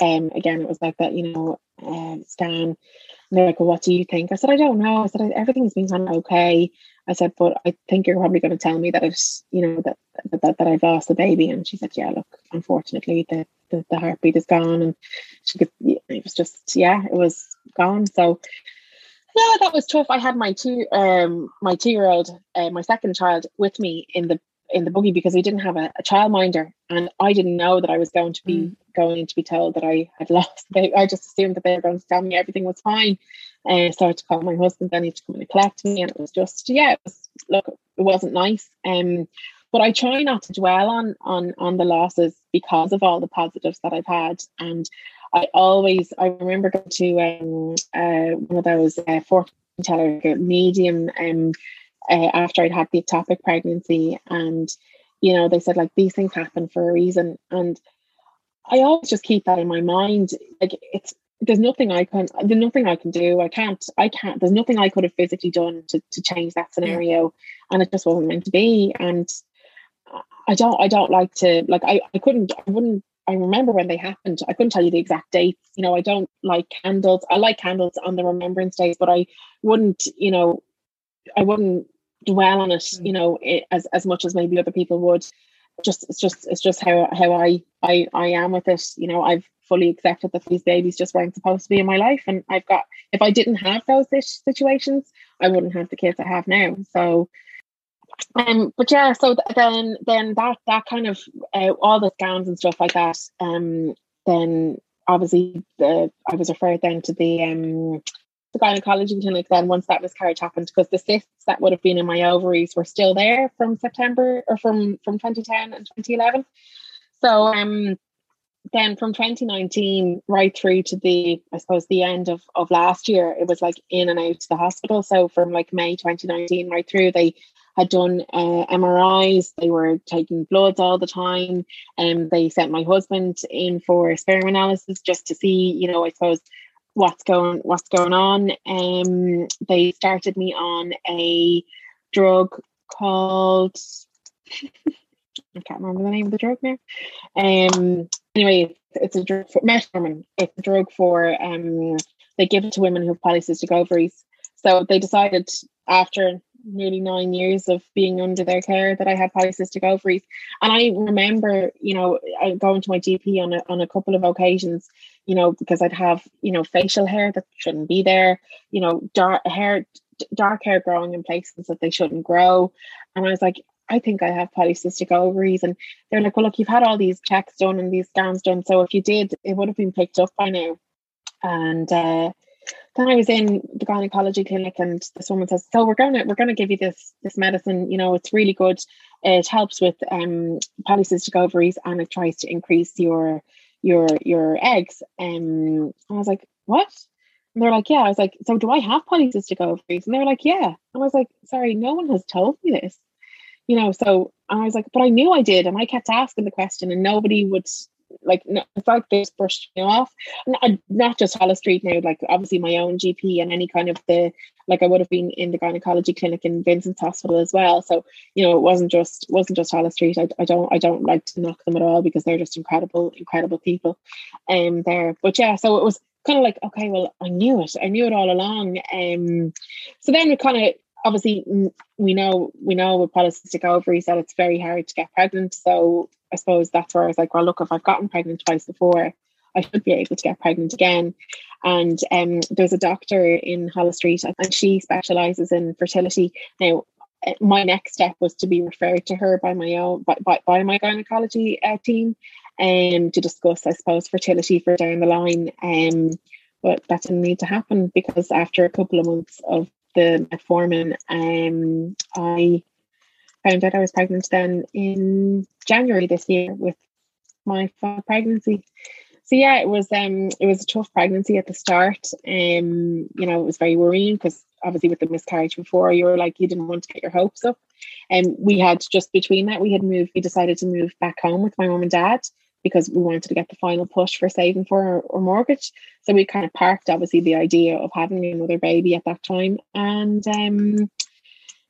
um, again it was like that, you know, uh, scan. And they're like, well, what do you think? I said, I don't know. I said, everything's been kind of okay. I said, but I think you're probably going to tell me that it's, you know, that that, that, that I've lost the baby. And she said, yeah, look, unfortunately, the, the, the heartbeat is gone. And she could, it was just, yeah, it was gone. So, yeah, that was tough. I had my two, um, my two year old, uh, my second child with me in the in the buggy because we didn't have a, a childminder, and I didn't know that I was going to be mm. going to be told that I had lost. They, I just assumed that they were going to tell me everything was fine. And uh, so I had to call my husband, then he had to come and collect me. And it was just, yeah, it was, look, it wasn't nice. Um, but I try not to dwell on on on the losses because of all the positives that I've had. And I always, I remember going to um, uh, one of those uh, fortune teller medium um, uh, after I'd had the ectopic pregnancy, and you know they said like these things happen for a reason, and I always just keep that in my mind. Like it's there's nothing I can there's nothing I can do. I can't I can't there's nothing I could have physically done to to change that scenario and it just wasn't meant to be. And I don't I don't like to like I, I couldn't I wouldn't I remember when they happened. I couldn't tell you the exact dates. You know, I don't like candles. I like candles on the remembrance days, but I wouldn't, you know, I wouldn't dwell on it, you know, as as much as maybe other people would. Just it's just it's just how how I I I am with it. You know, I've fully accepted that these babies just weren't supposed to be in my life. And I've got, if I didn't have those situations, I wouldn't have the kids I have now. So, um, but yeah, so then, then that, that kind of, uh, all the scans and stuff like that, um, then obviously the, I was referred then to the, um, the gynecology clinic then once that miscarriage happened because the cysts that would have been in my ovaries were still there from September or from from 2010 and 2011 so um then from 2019 right through to the i suppose the end of, of last year it was like in and out to the hospital. So from like may 2019 right through they had done uh, mris they were taking bloods all the time. And they sent my husband in for sperm analysis just to see you know i suppose what's going what's going on um they started me on a drug called I can't remember the name of the drug now. Um, anyway, it's a drug for metformin. It's a drug for um, they give it to women who have polycystic ovaries. So they decided after nearly nine years of being under their care that I had polycystic ovaries. And I remember, you know, going to my GP on a, on a couple of occasions, you know, because I'd have, you know, facial hair that shouldn't be there, you know, dark hair, dark hair growing in places that they shouldn't grow. And I was like, I think I have polycystic ovaries. And they're like, well, look, you've had all these checks done and these scans done. So if you did, it would have been picked up by now. And uh, then I was in the gynecology clinic and this woman says, So we're gonna we're gonna give you this this medicine, you know, it's really good. It helps with um polycystic ovaries and it tries to increase your your your eggs. Um I was like, What? And they're like, Yeah. I was like, So do I have polycystic ovaries? And they're like, Yeah. And I was like, sorry, no one has told me this. You know, so I was like, but I knew I did, and I kept asking the question, and nobody would like it's like this brushed me off. Not, not just Holles Street now, like obviously my own GP and any kind of the like I would have been in the gynecology clinic in Vincent's Hospital as well. So you know it wasn't just wasn't just Holles Street. I, I don't I don't like to knock them at all because they're just incredible incredible people, um there. But yeah, so it was kind of like okay, well I knew it. I knew it all along. Um, so then we kind of obviously we know we know with polycystic ovaries that it's very hard to get pregnant. So I suppose that's where I was like, well, look, if I've gotten pregnant twice before, I should be able to get pregnant again. And um, there's a doctor in Holles Street, and she specialises in fertility. Now, uh, my next step was to be referred to her by my own by, by, by my gynecology uh, team, and um, to discuss, I suppose, fertility for down the line. Um, but that didn't need to happen because after a couple of months of the metformin, um, I found out I was pregnant then in January this year with my pregnancy. So yeah, it was um it was a tough pregnancy at the start. Um, you know, it was very worrying because obviously with the miscarriage before, you were like you didn't want to get your hopes up. And um, we had just between that, we had moved, we decided to move back home with my mom and dad because we wanted to get the final push for saving for our, our, mortgage. So we kind of parked obviously the idea of having another baby at that time. And um,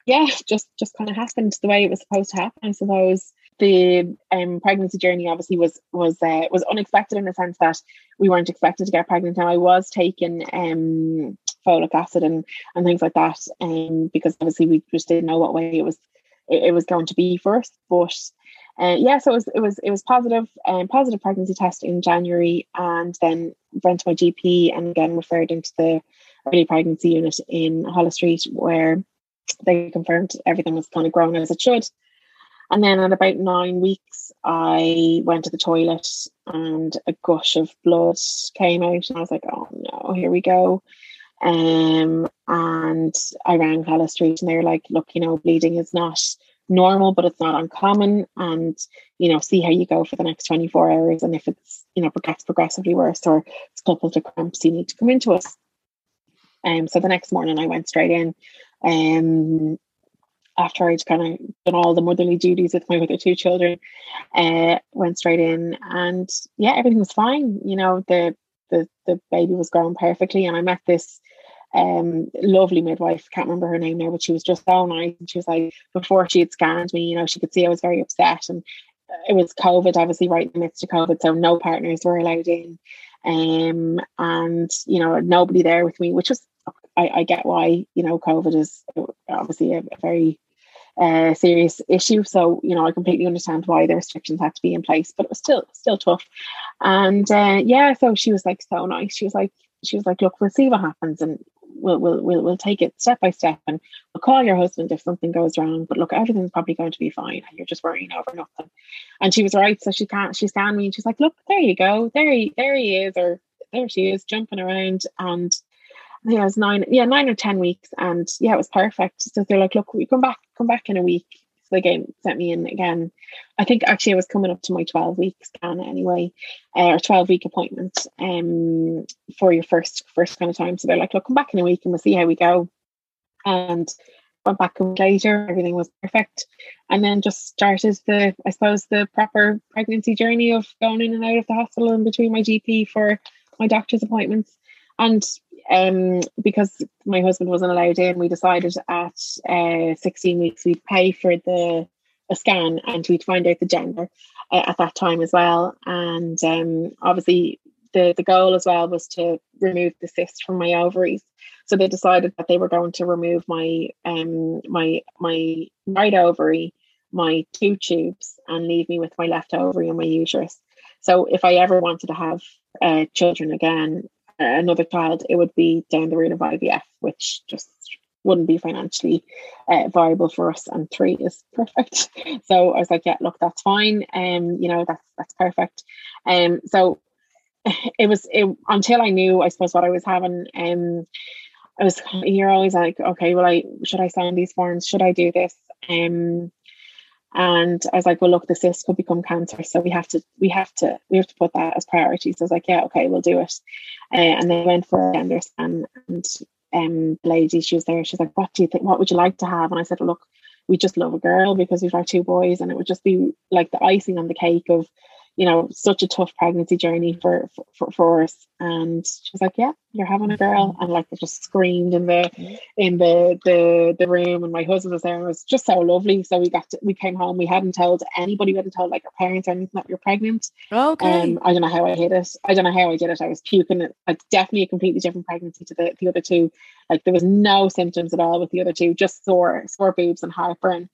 yeah, just just kind of happened the way it was supposed to happen, I suppose. The um, pregnancy journey obviously was was uh, was unexpected in the sense that we weren't expected to get pregnant. Now I was taking um, folic acid and and things like that, um, because obviously we just didn't know what way it was it, it was going to be first. But uh, yeah, so it was it was it was positive, um, positive pregnancy test in January, and then went to my GP and again referred into the early pregnancy unit in Holles Street, where they confirmed everything was kind of growing as it should. And then at about nine weeks, I went to the toilet and a gush of blood came out, and I was like, "Oh no, here we go." Um, and I rang Holles Street, and they were like, "Look, you know, bleeding is not normal, but it's not uncommon. And, you know, see how you go for the next 24 hours. And if it's, you know, gets progressively worse or it's coupled to cramps, you need to come into us. Um, so the next morning I went straight in. Um, after I'd kind of done all the motherly duties with my other two children, uh, went straight in and yeah, everything was fine. You know, the the the baby was growing perfectly, and I met this um, lovely midwife, can't remember her name now, but she was just so nice. And she was like, before she had scanned me, you know, she could see I was very upset. And it was COVID, obviously, right in the midst of COVID. So no partners were allowed in. Um, and, you know, nobody there with me, which was, I, I get why, you know, COVID is obviously a, a very uh, serious issue. So, you know, I completely understand why the restrictions had to be in place, but it was still, still tough. And uh, yeah, so she was like so nice. She was like, she was like, look, we'll see what happens. And we'll, we'll, we'll, we'll take it step by step and we'll call your husband if something goes wrong. But look, everything's probably going to be fine and you're just worrying over nothing. And she was right. So she can't, she scanned me and she's like, look, there you go. There he, there he is. Or there she is jumping around. And I think I was nine, yeah, nine or 10 weeks. And yeah, it was perfect. So they're like, look, we come back, come back in a week the game sent me in again. I think actually I was coming up to my 12 week scan anyway, uh, or 12 week appointment um, for your first first kind of time. So they're like, look, come back in a week and we'll see how we go. And went back a week later, everything was perfect. And then just started the, I suppose, the proper pregnancy journey of going in and out of the hospital in between my GP for my doctor's appointments. And um, because my husband wasn't allowed in, we decided at uh, 16 weeks we'd pay for the a scan and we'd find out the gender uh, at that time as well. And um, obviously, the, the goal as well was to remove the cyst from my ovaries. So they decided that they were going to remove my um my my right ovary, my two tubes, and leave me with my left ovary and my uterus. So if I ever wanted to have uh, children again, another child, it would be down the route of IVF, which just wouldn't be financially uh, viable for us. And three is perfect. So I was like, yeah, look, that's fine. Um, you know, that's that's perfect. Um, so it was it, until I knew, I suppose, what I was having. Um, I was you're always like, okay, well, I should I sign these forms? Should I do this? Um, and I was like, well, look, the cyst could become cancer, so we have to, we have to, we have to put that as priority. So I was like, yeah, okay, we'll do it. Uh, and they went for a gender scan, and um, the lady, she was there. She's like, what do you think? What would you like to have? And I said, look, we just love a girl because we've got two boys, and it would just be like the icing on the cake of you know, such a tough pregnancy journey for, for, for us. And she was like, yeah, you're having a girl. And like, I just screamed in the, in the, the, the room and my husband was there and it was just so lovely. So we got to, we came home, we hadn't told anybody, we hadn't told like our parents or anything that you're pregnant. Okay. Um, I don't know how I hit it. I don't know how I did it. I was puking it. Like definitely a completely different pregnancy to the, the other two. Like there was no symptoms at all with the other two, just sore, sore boobs and heartburn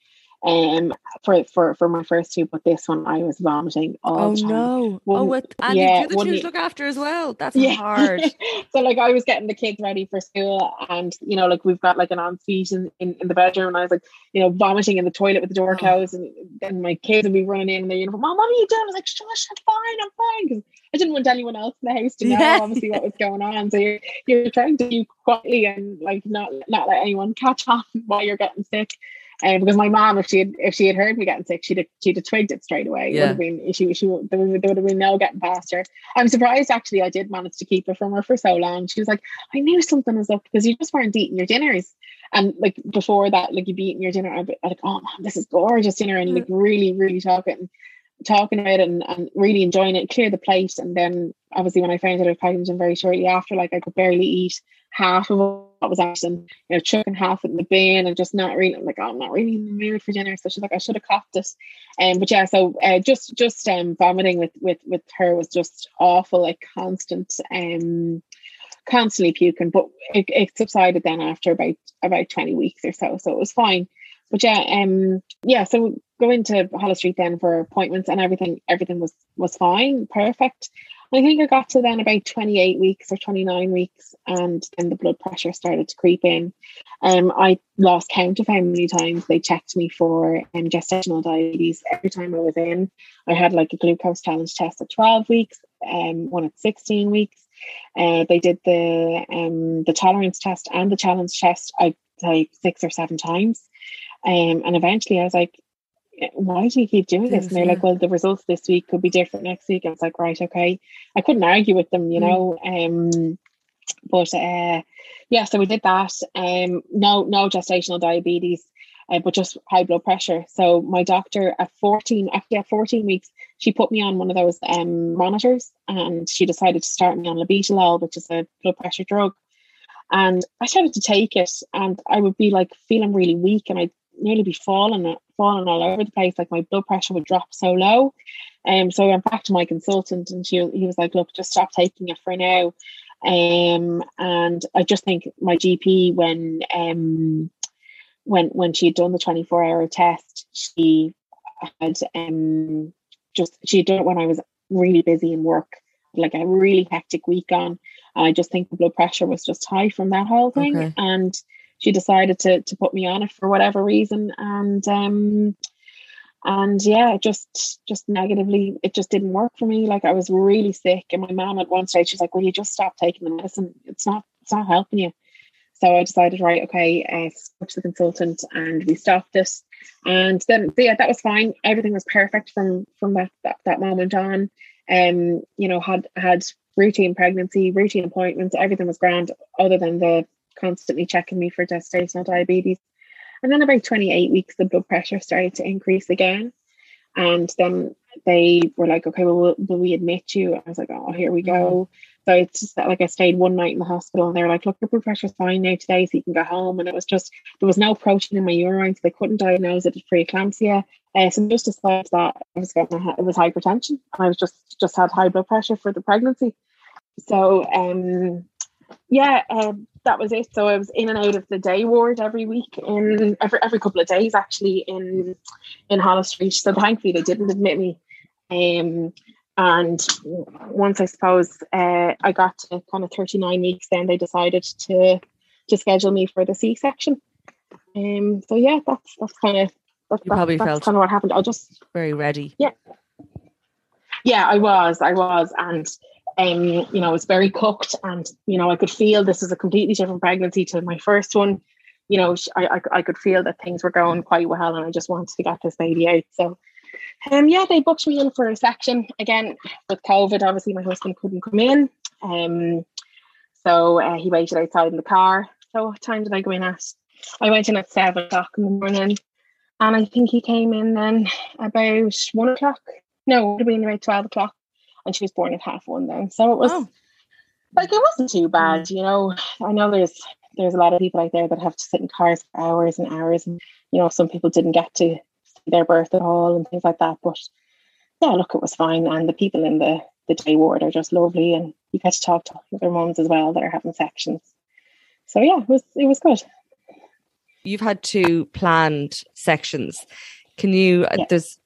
um for for for my first two but this one I was vomiting all oh the time. no One- oh with and yeah, you do the to look after as well that's Yeah. hard so like I was getting the kids ready for school and you know like we've got like an ensuite in, in, in the bedroom and I was like you know vomiting in the toilet with the door Oh. closed and then my kids would be running in and their uniform mom what are you doing I was like shush I'm fine I'm fine because I didn't want anyone else in the house to know Yeah. obviously what was going on so you're, you're trying to do quietly and like not not let anyone catch on while you're getting sick um, because my mom, if she had if she had heard me getting sick, she'd have, she'd have twigged it straight away. It would have been she she there would, there would have been no getting past her. I'm surprised actually. I did manage to keep it from her for so long. She was like, I knew something was up because you just weren't eating your dinners. And like before that, like you'd be eating your dinner, I'd be like, oh mom, this is gorgeous dinner, and like really, really talking talking about it and, and really enjoying it, clear the plate. And then obviously when I found out I was pregnant and very shortly after, like I could barely eat half of what was actually, you know, chucking half in the bin and just not really like, oh, I'm not really in the mood for dinner. So she's like, I should have copped it. Um, but yeah, so uh, just just um vomiting with with with her was just awful, like constant um constantly puking. But it, it subsided then after about about 20 weeks or so. So it was fine. But yeah, um yeah, so going to Holles Street then for appointments and everything, everything was was fine, perfect. I think I got to then about 28 weeks or 29 weeks, and then the blood pressure started to creep in. Um, I lost count of how many times they checked me for um, gestational diabetes. Every time I was in, I had like a glucose challenge test at 12 weeks, um, one at 16 weeks. Uh, they did the um, the tolerance test and the challenge test, I'd like six or seven times. Um, and eventually I was like, why do you keep doing this? And they're like, well, the results this week could be different next week. I was like, right, okay. I couldn't argue with them, you know. Um, but uh, yeah, so we did that. Um, no, no gestational diabetes, uh, but just high blood pressure. So my doctor at 14, actually at 14 weeks, she put me on one of those um monitors and she decided to start me on labetalol, which is a blood pressure drug. And I started to take it and I would be like feeling really weak and I'd nearly be falling falling all over the place. Like my blood pressure would drop so low. Um, so I went back to my consultant and she he was like, look, just stop taking it for now. Um, and I just think my GP when um when when she had done the 24 hour test, she had um just she had done it when I was really busy in work, like a really hectic week on. And I just think the blood pressure was just high from that whole thing. Okay. And she decided to to put me on it for whatever reason. And um and yeah, just just negatively, it just didn't work for me. Like I was really sick, and my mom at one stage she's like, "Will you just stop taking the medicine? It's not it's not helping you." So I decided, right, okay, uh, to the consultant, and we stopped it. And then yeah, that was fine. Everything was perfect from from that that, that moment on. Um, you know, had had routine pregnancy, routine appointments, everything was grand, other than the constantly checking me for gestational diabetes. And then about 28 weeks, the blood pressure started to increase again. And then they were like, okay, well, will, will we admit you? I was like, oh, here we go. So it's just that like I stayed one night in the hospital and they were like, look, your blood pressure's fine now today, so you can go home. And it was just there was no protein in my urine, so they couldn't diagnose it as preeclampsia. Uh, so just decided that I was getting it was hypertension. I was just just had high blood pressure for the pregnancy. So um yeah, um, that was it. So I was in and out of the day ward every week, in every every couple of days actually in in Holles Street. So thankfully they didn't admit me. Um, and once I suppose uh, I got to kind of 39 weeks, then they decided to to schedule me for the C section. Um, so yeah, that's that's kind of that's, you probably that's felt kind of what happened. I just very ready. Yeah, yeah, I was, I was, and um, you know, I was very cooked, and you know, I could feel this is a completely different pregnancy to my first one. You know, I, I, I could feel that things were going quite well, and I just wanted to get this baby out. So, um, yeah, they booked me in for a section again with COVID. Obviously, my husband couldn't come in, um, so uh, he waited outside in the car. So, what time did I go in at? I went in at seven o'clock in the morning, and I think he came in then about one o'clock. No, it would have been about twelve o'clock and she was born at half one then. So it was oh. like it wasn't too bad, mm. you know. I know there's there's a lot of people out there that have to sit in cars for hours and hours, and you know some people didn't get to see their birth at all and things like that. But yeah, look, it was fine, and the people in the the day ward are just lovely, and you get to talk to other moms as well that are having sections. So yeah, it was it was good. You've had two planned sections. Can you? Uh, yeah. There's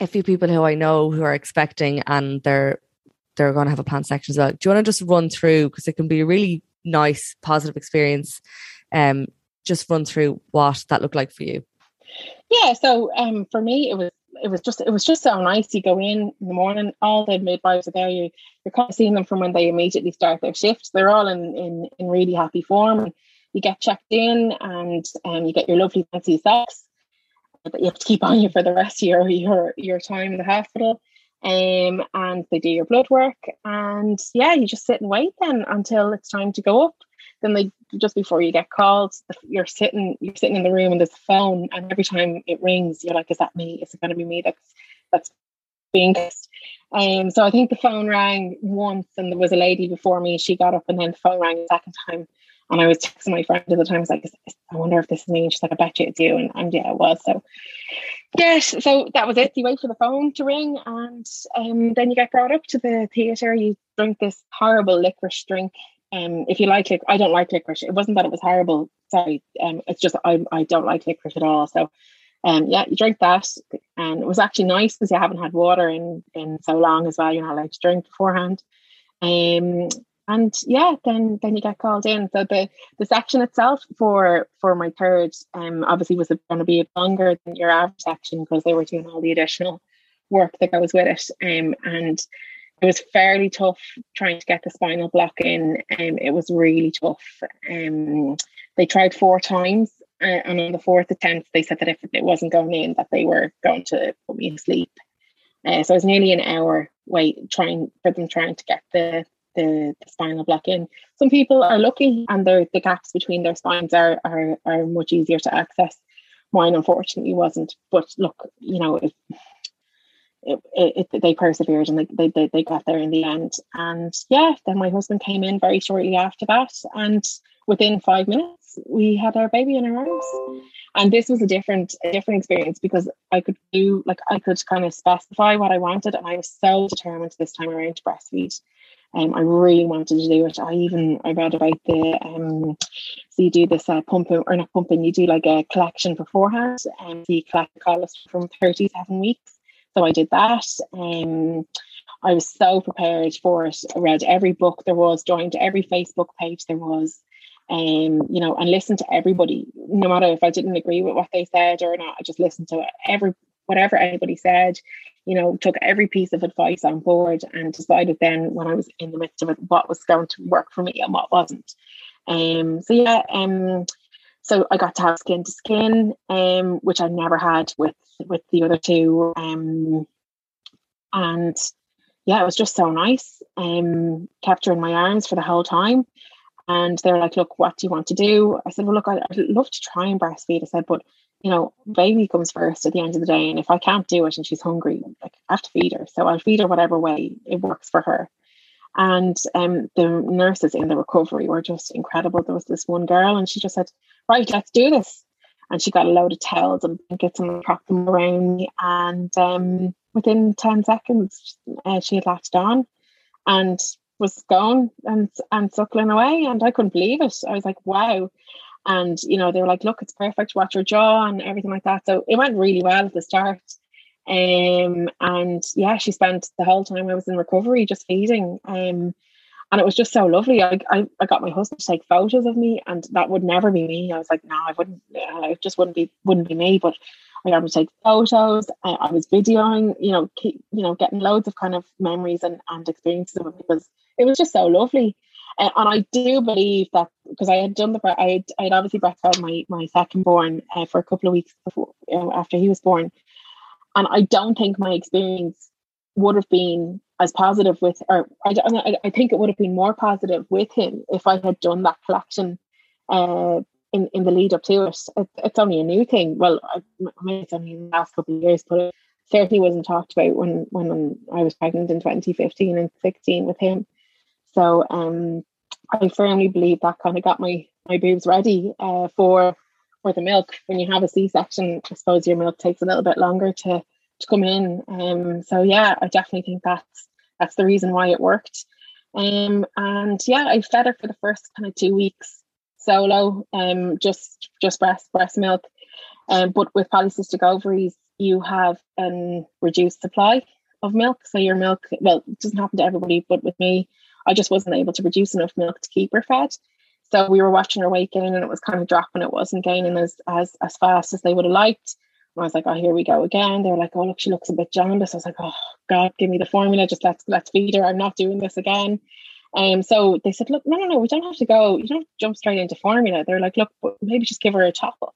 a few people who I know who are expecting and they're they're going to have a planned section as well. Do you want to just run through because it can be a really nice, positive experience? Um, just run through what that looked like for you. Yeah, so um, for me, it was it was just it was just so nice. You go in in the morning, all the midwives are there. You you're kind of seeing them from when they immediately start their shifts. They're all in in in really happy form. And you get checked in, and um, you get your lovely fancy socks that you have to keep on you for the rest of your your your time in the hospital. Um, and they do your blood work, and yeah, you just sit and wait then until it's time to go up. Then they just before you get called, you're sitting you're sitting in the room and there's a phone, and every time it rings, you're like, "Is that me? Is it going to be me that's that's being kissed?" Um, so I think the phone rang once, and there was a lady before me. She got up, and then the phone rang a second time, and I was texting my friend at the time, I was like, I wonder if this is me. And she's like, I bet you it's you. And, and yeah, it was. So, yes, so that was it. You wait for the phone to ring, and um, then you get brought up to the theatre. You drink this horrible licorice drink. Um, if you like it, I don't like licorice. It wasn't that it was horrible. Sorry. Um, it's just I, I don't like licorice at all. So, um, yeah, you drink that, and it was actually nice because you haven't had water in in so long as well. You're not allowed to drink beforehand. Um, and yeah then then you get called in. So the the section itself for for my third um obviously was going to be longer than your average section because they were doing all the additional work that goes with it. Um and it was fairly tough trying to get the spinal block in. Um it was really tough. Um they tried four times uh, and on the fourth attempt they said that if it wasn't going in that they were going to put me to sleep. Uh, so it was nearly an hour wait trying for them trying to get the the, the spinal block in. Some people are lucky and the gaps between their spines are, are, are much easier to access. Mine unfortunately wasn't. But look, you know, it, it, it, they persevered and they, they, they got there in the end. And yeah, then my husband came in very shortly after that. And within five minutes, we had our baby in our arms. And this was a different, a different experience because I could do like I could kind of specify what I wanted, and I was so determined this time around to breastfeed. Um, I really wanted to do it. I even I read about the um, so you do this uh, pumping or not pumping, you do like a collection beforehand, and you collect the from thirty seven weeks. So I did that. Um, I was so prepared for it. I read every book there was, joined every Facebook page there was, um, you know, and listened to everybody, no matter if I didn't agree with what they said or not. I just listened to every whatever anybody said you know, took every piece of advice on board and decided then when I was in the midst of it what was going to work for me and what wasn't. Um, so yeah, um, so I got to have skin to skin, um, which I never had with with the other two. Um, and yeah, it was just so nice. Um, kept her in my arms for the whole time. And they were like, look, what do you want to do? I said, well, look, I'd, I'd love to try and breastfeed. I said, but you know, baby comes first at the end of the day. And if I can't do it and she's hungry, like I have to feed her. So I'll feed her whatever way it works for her. And um, the nurses in the recovery were just incredible. There was this one girl, and she just said, "Right, let's do this." And she got a load of towels and blankets and wrapped them around me. And um, within ten seconds, uh, she had latched on, and was gone and and suckling away. And I couldn't believe it. I was like, "Wow!" And you know, they were like, "Look, it's perfect. Watch your jaw and everything like that." So it went really well at the start. Um, and yeah, she spent the whole time I was in recovery just feeding. Um, and it was just so lovely. I, I, I got my husband to take photos of me, and that would never be me. I was like, no, I wouldn't. It just wouldn't be wouldn't be me. But I got him to take photos. I, I was videoing, you know, keep, you know, getting loads of kind of memories and and experiences of it because it was just so lovely. Uh, and I do believe that because I had done the I had, I had obviously breastfed my my second born uh, for a couple of weeks before you know, after he was born, and I don't think my experience would have been as positive with, or I, I think it would have been more positive with him if I had done that collection uh, in, in the lead up to it. it it's only a new thing. Well, I, I mean, it's only in the last couple of years, but it certainly wasn't talked about when, when I was pregnant in 2015 and 16 with him. So um, I firmly believe that kind of got my, my boobs ready uh, for for the milk. When you have a C section, I suppose your milk takes a little bit longer to to come in. Um, so yeah, I definitely think that's that's the reason why it worked. Um, and yeah, I fed her for the first kind of two weeks solo, um, just just breast breast milk. Um, but with polycystic ovaries, you have a reduced supply of milk. So your milk, well, it doesn't happen to everybody, but with me, I just wasn't able to produce enough milk to keep her fed. So we were watching her weight gain and it was kind of dropping. It wasn't gaining as as as fast as they would have liked. And I was like, oh, here we go again. They were like, oh, look, she looks a bit jaundiced. I was like, oh God, give me the formula. Just let's let's feed her. I'm not doing this again. Um, so they said, look, no, no, no, we don't have to go. You don't jump straight into formula. They're like, look, maybe just give her a top up.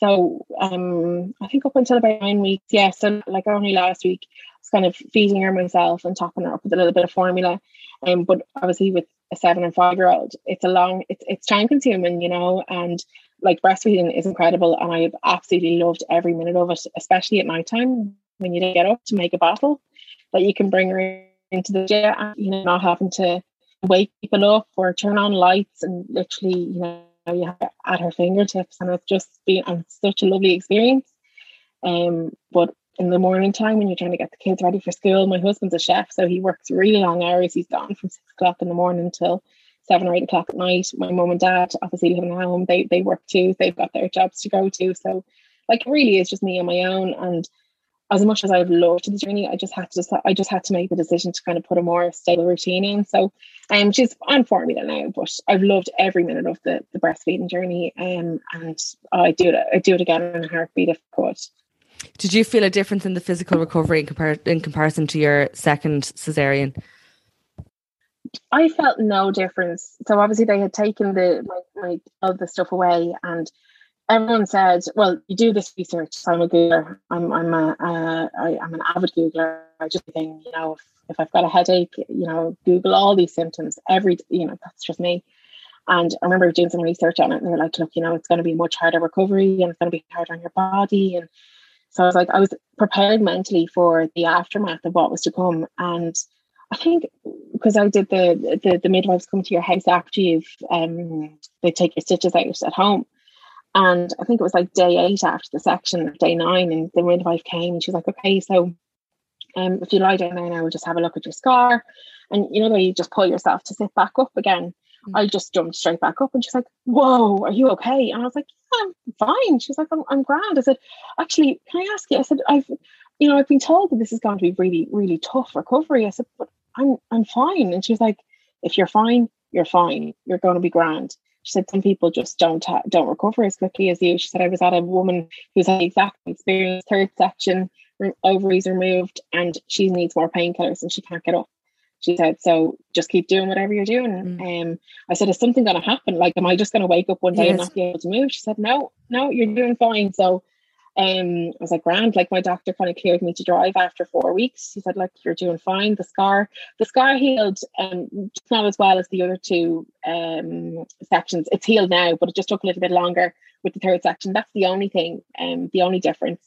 So um, I think up until about nine weeks, yeah. So like only last week, I was kind of feeding her myself and topping her up with a little bit of formula. Um, but obviously with a seven and five year old, it's a long, it's it's time consuming, you know, and like breastfeeding is incredible, and I've absolutely loved every minute of it, especially at night time when you get up to make a bottle that you can bring her into the day, you know, not having to wake people up or turn on lights and literally, you know, you have at her fingertips, and it's just been and such a lovely experience. Um, but in the morning time when you're trying to get the kids ready for school. My husband's a chef, so he works really long hours. He's gone from six o'clock in the morning till seven or eight o'clock at night. My mum and dad, obviously living at home, they they work too. They've got their jobs to go to. So like it really is just me on my own. And as much as I've loved the journey, I just had to just I just had to make the decision to kind of put a more stable routine in. So um she's on formula now, but I've loved every minute of the, the breastfeeding journey. Um and I do it I do it again in a heartbeat if I could. Did you feel a difference in the physical recovery in, compar- in comparison to your second cesarean? I felt no difference. So obviously they had taken the my, my all the stuff away, and everyone said, "Well, you do this research." I'm a Googler. I'm I'm a uh, I, I'm an avid Googler. I just think you know if, if I've got a headache, you know, Google all these symptoms. Every you know that's just me. And I remember doing some research on it, and they're like, "Look, you know, it's going to be much harder recovery, and it's going to be harder on your body, and so I was like, I was prepared mentally for the aftermath of what was to come. And I think because I did the, the the midwives come to your house after you've um they take your stitches out at home. And I think it was like day eight after the section, day nine, and the midwife came and she's like, Okay, so um if you lie down there now, we'll just have a look at your scar. And you know you just pull yourself to sit back up again. I just jumped straight back up and she's like, Whoa, are you okay? And I was like, Yeah, I'm fine. She's like, I'm, I'm grand. I said, Actually, can I ask you? I said, I've, you know, I've been told that this is going to be really, really tough recovery. I said, But I'm, I'm fine. And she was like, If you're fine, you're fine. You're going to be grand. She said, Some people just don't, ha- don't recover as quickly as you. She said, I was at a woman who's had the exact experience, third section, ovaries removed, and she needs more painkillers and she can't get up she said, so just keep doing whatever you're doing. Mm. Um, I said, is something going to happen? Like, am I just going to wake up one day yes. and not be able to move? She said, no, no, you're doing fine. So um, I was like, grand. Like my doctor kind of cleared me to drive after four weeks. He said, like, you're doing fine. The scar, the scar healed, um, just not as well as the other two um sections. It's healed now, but it just took a little bit longer with the third section. That's the only thing, um, the only difference.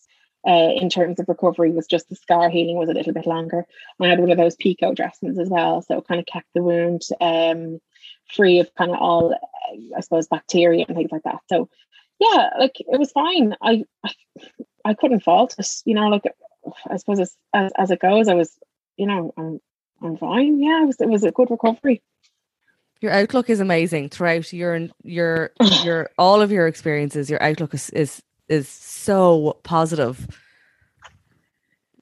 uh, in terms of recovery was just the scar healing was a little bit longer. I had one of those pico dressings as well, so it kind of kept the wound um, free of kind of all, I suppose, bacteria and things like that. So yeah, like it was fine. I I, I couldn't fault it. You know, like I suppose as, as as it goes, I was, you know, I'm I'm fine. Yeah, it was it was a good recovery. Your outlook is amazing throughout your your your all of your experiences. Your outlook is is is so positive.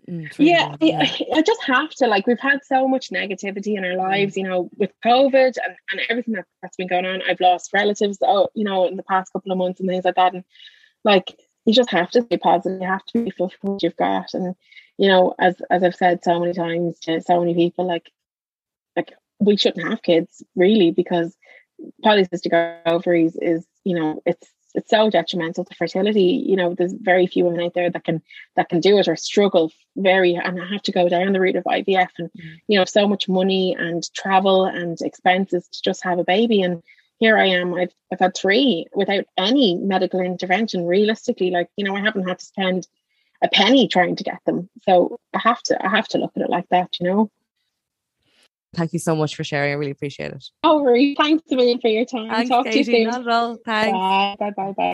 Mm, yeah, I, I just have to. Like, we've had so much negativity in our mm. lives, you know, with COVID and, and everything that, that's been going on. I've lost relatives, oh, you know, in the past couple of months and things like that. And like, you just have to stay positive. You have to be full for what you've got. And, you know, as as I've said so many times to so many people, like, like we shouldn't have kids really because polycystic ovaries is, you know, it's it's so detrimental to fertility. You know, there's very few women out there that can that can do it or struggle very and have to go down the route of IVF and mm. you know so much money and travel and expenses to just have a baby. And here I am. I've I've had three without any medical intervention. Realistically, like you know, I haven't had to spend a penny trying to get them. So I have to I have to look at it like that. You know. Thank you so much for sharing. I really appreciate it. Oh, Marie, thanks a million for your time. Thanks, Talk Katie, to you soon. Not at all. Thanks. Bye, bye, bye, bye.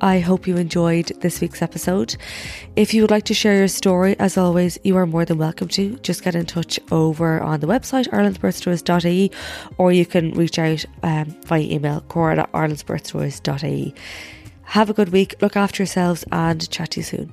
I hope you enjoyed this week's episode. If you would like to share your story, as always, you are more than welcome to. Just get in touch over on the website, irelandsbirthstories.ie, or you can reach out um, via email, cora at irelandsbirthstories.ie. Have a good week, look after yourselves, and chat to you soon.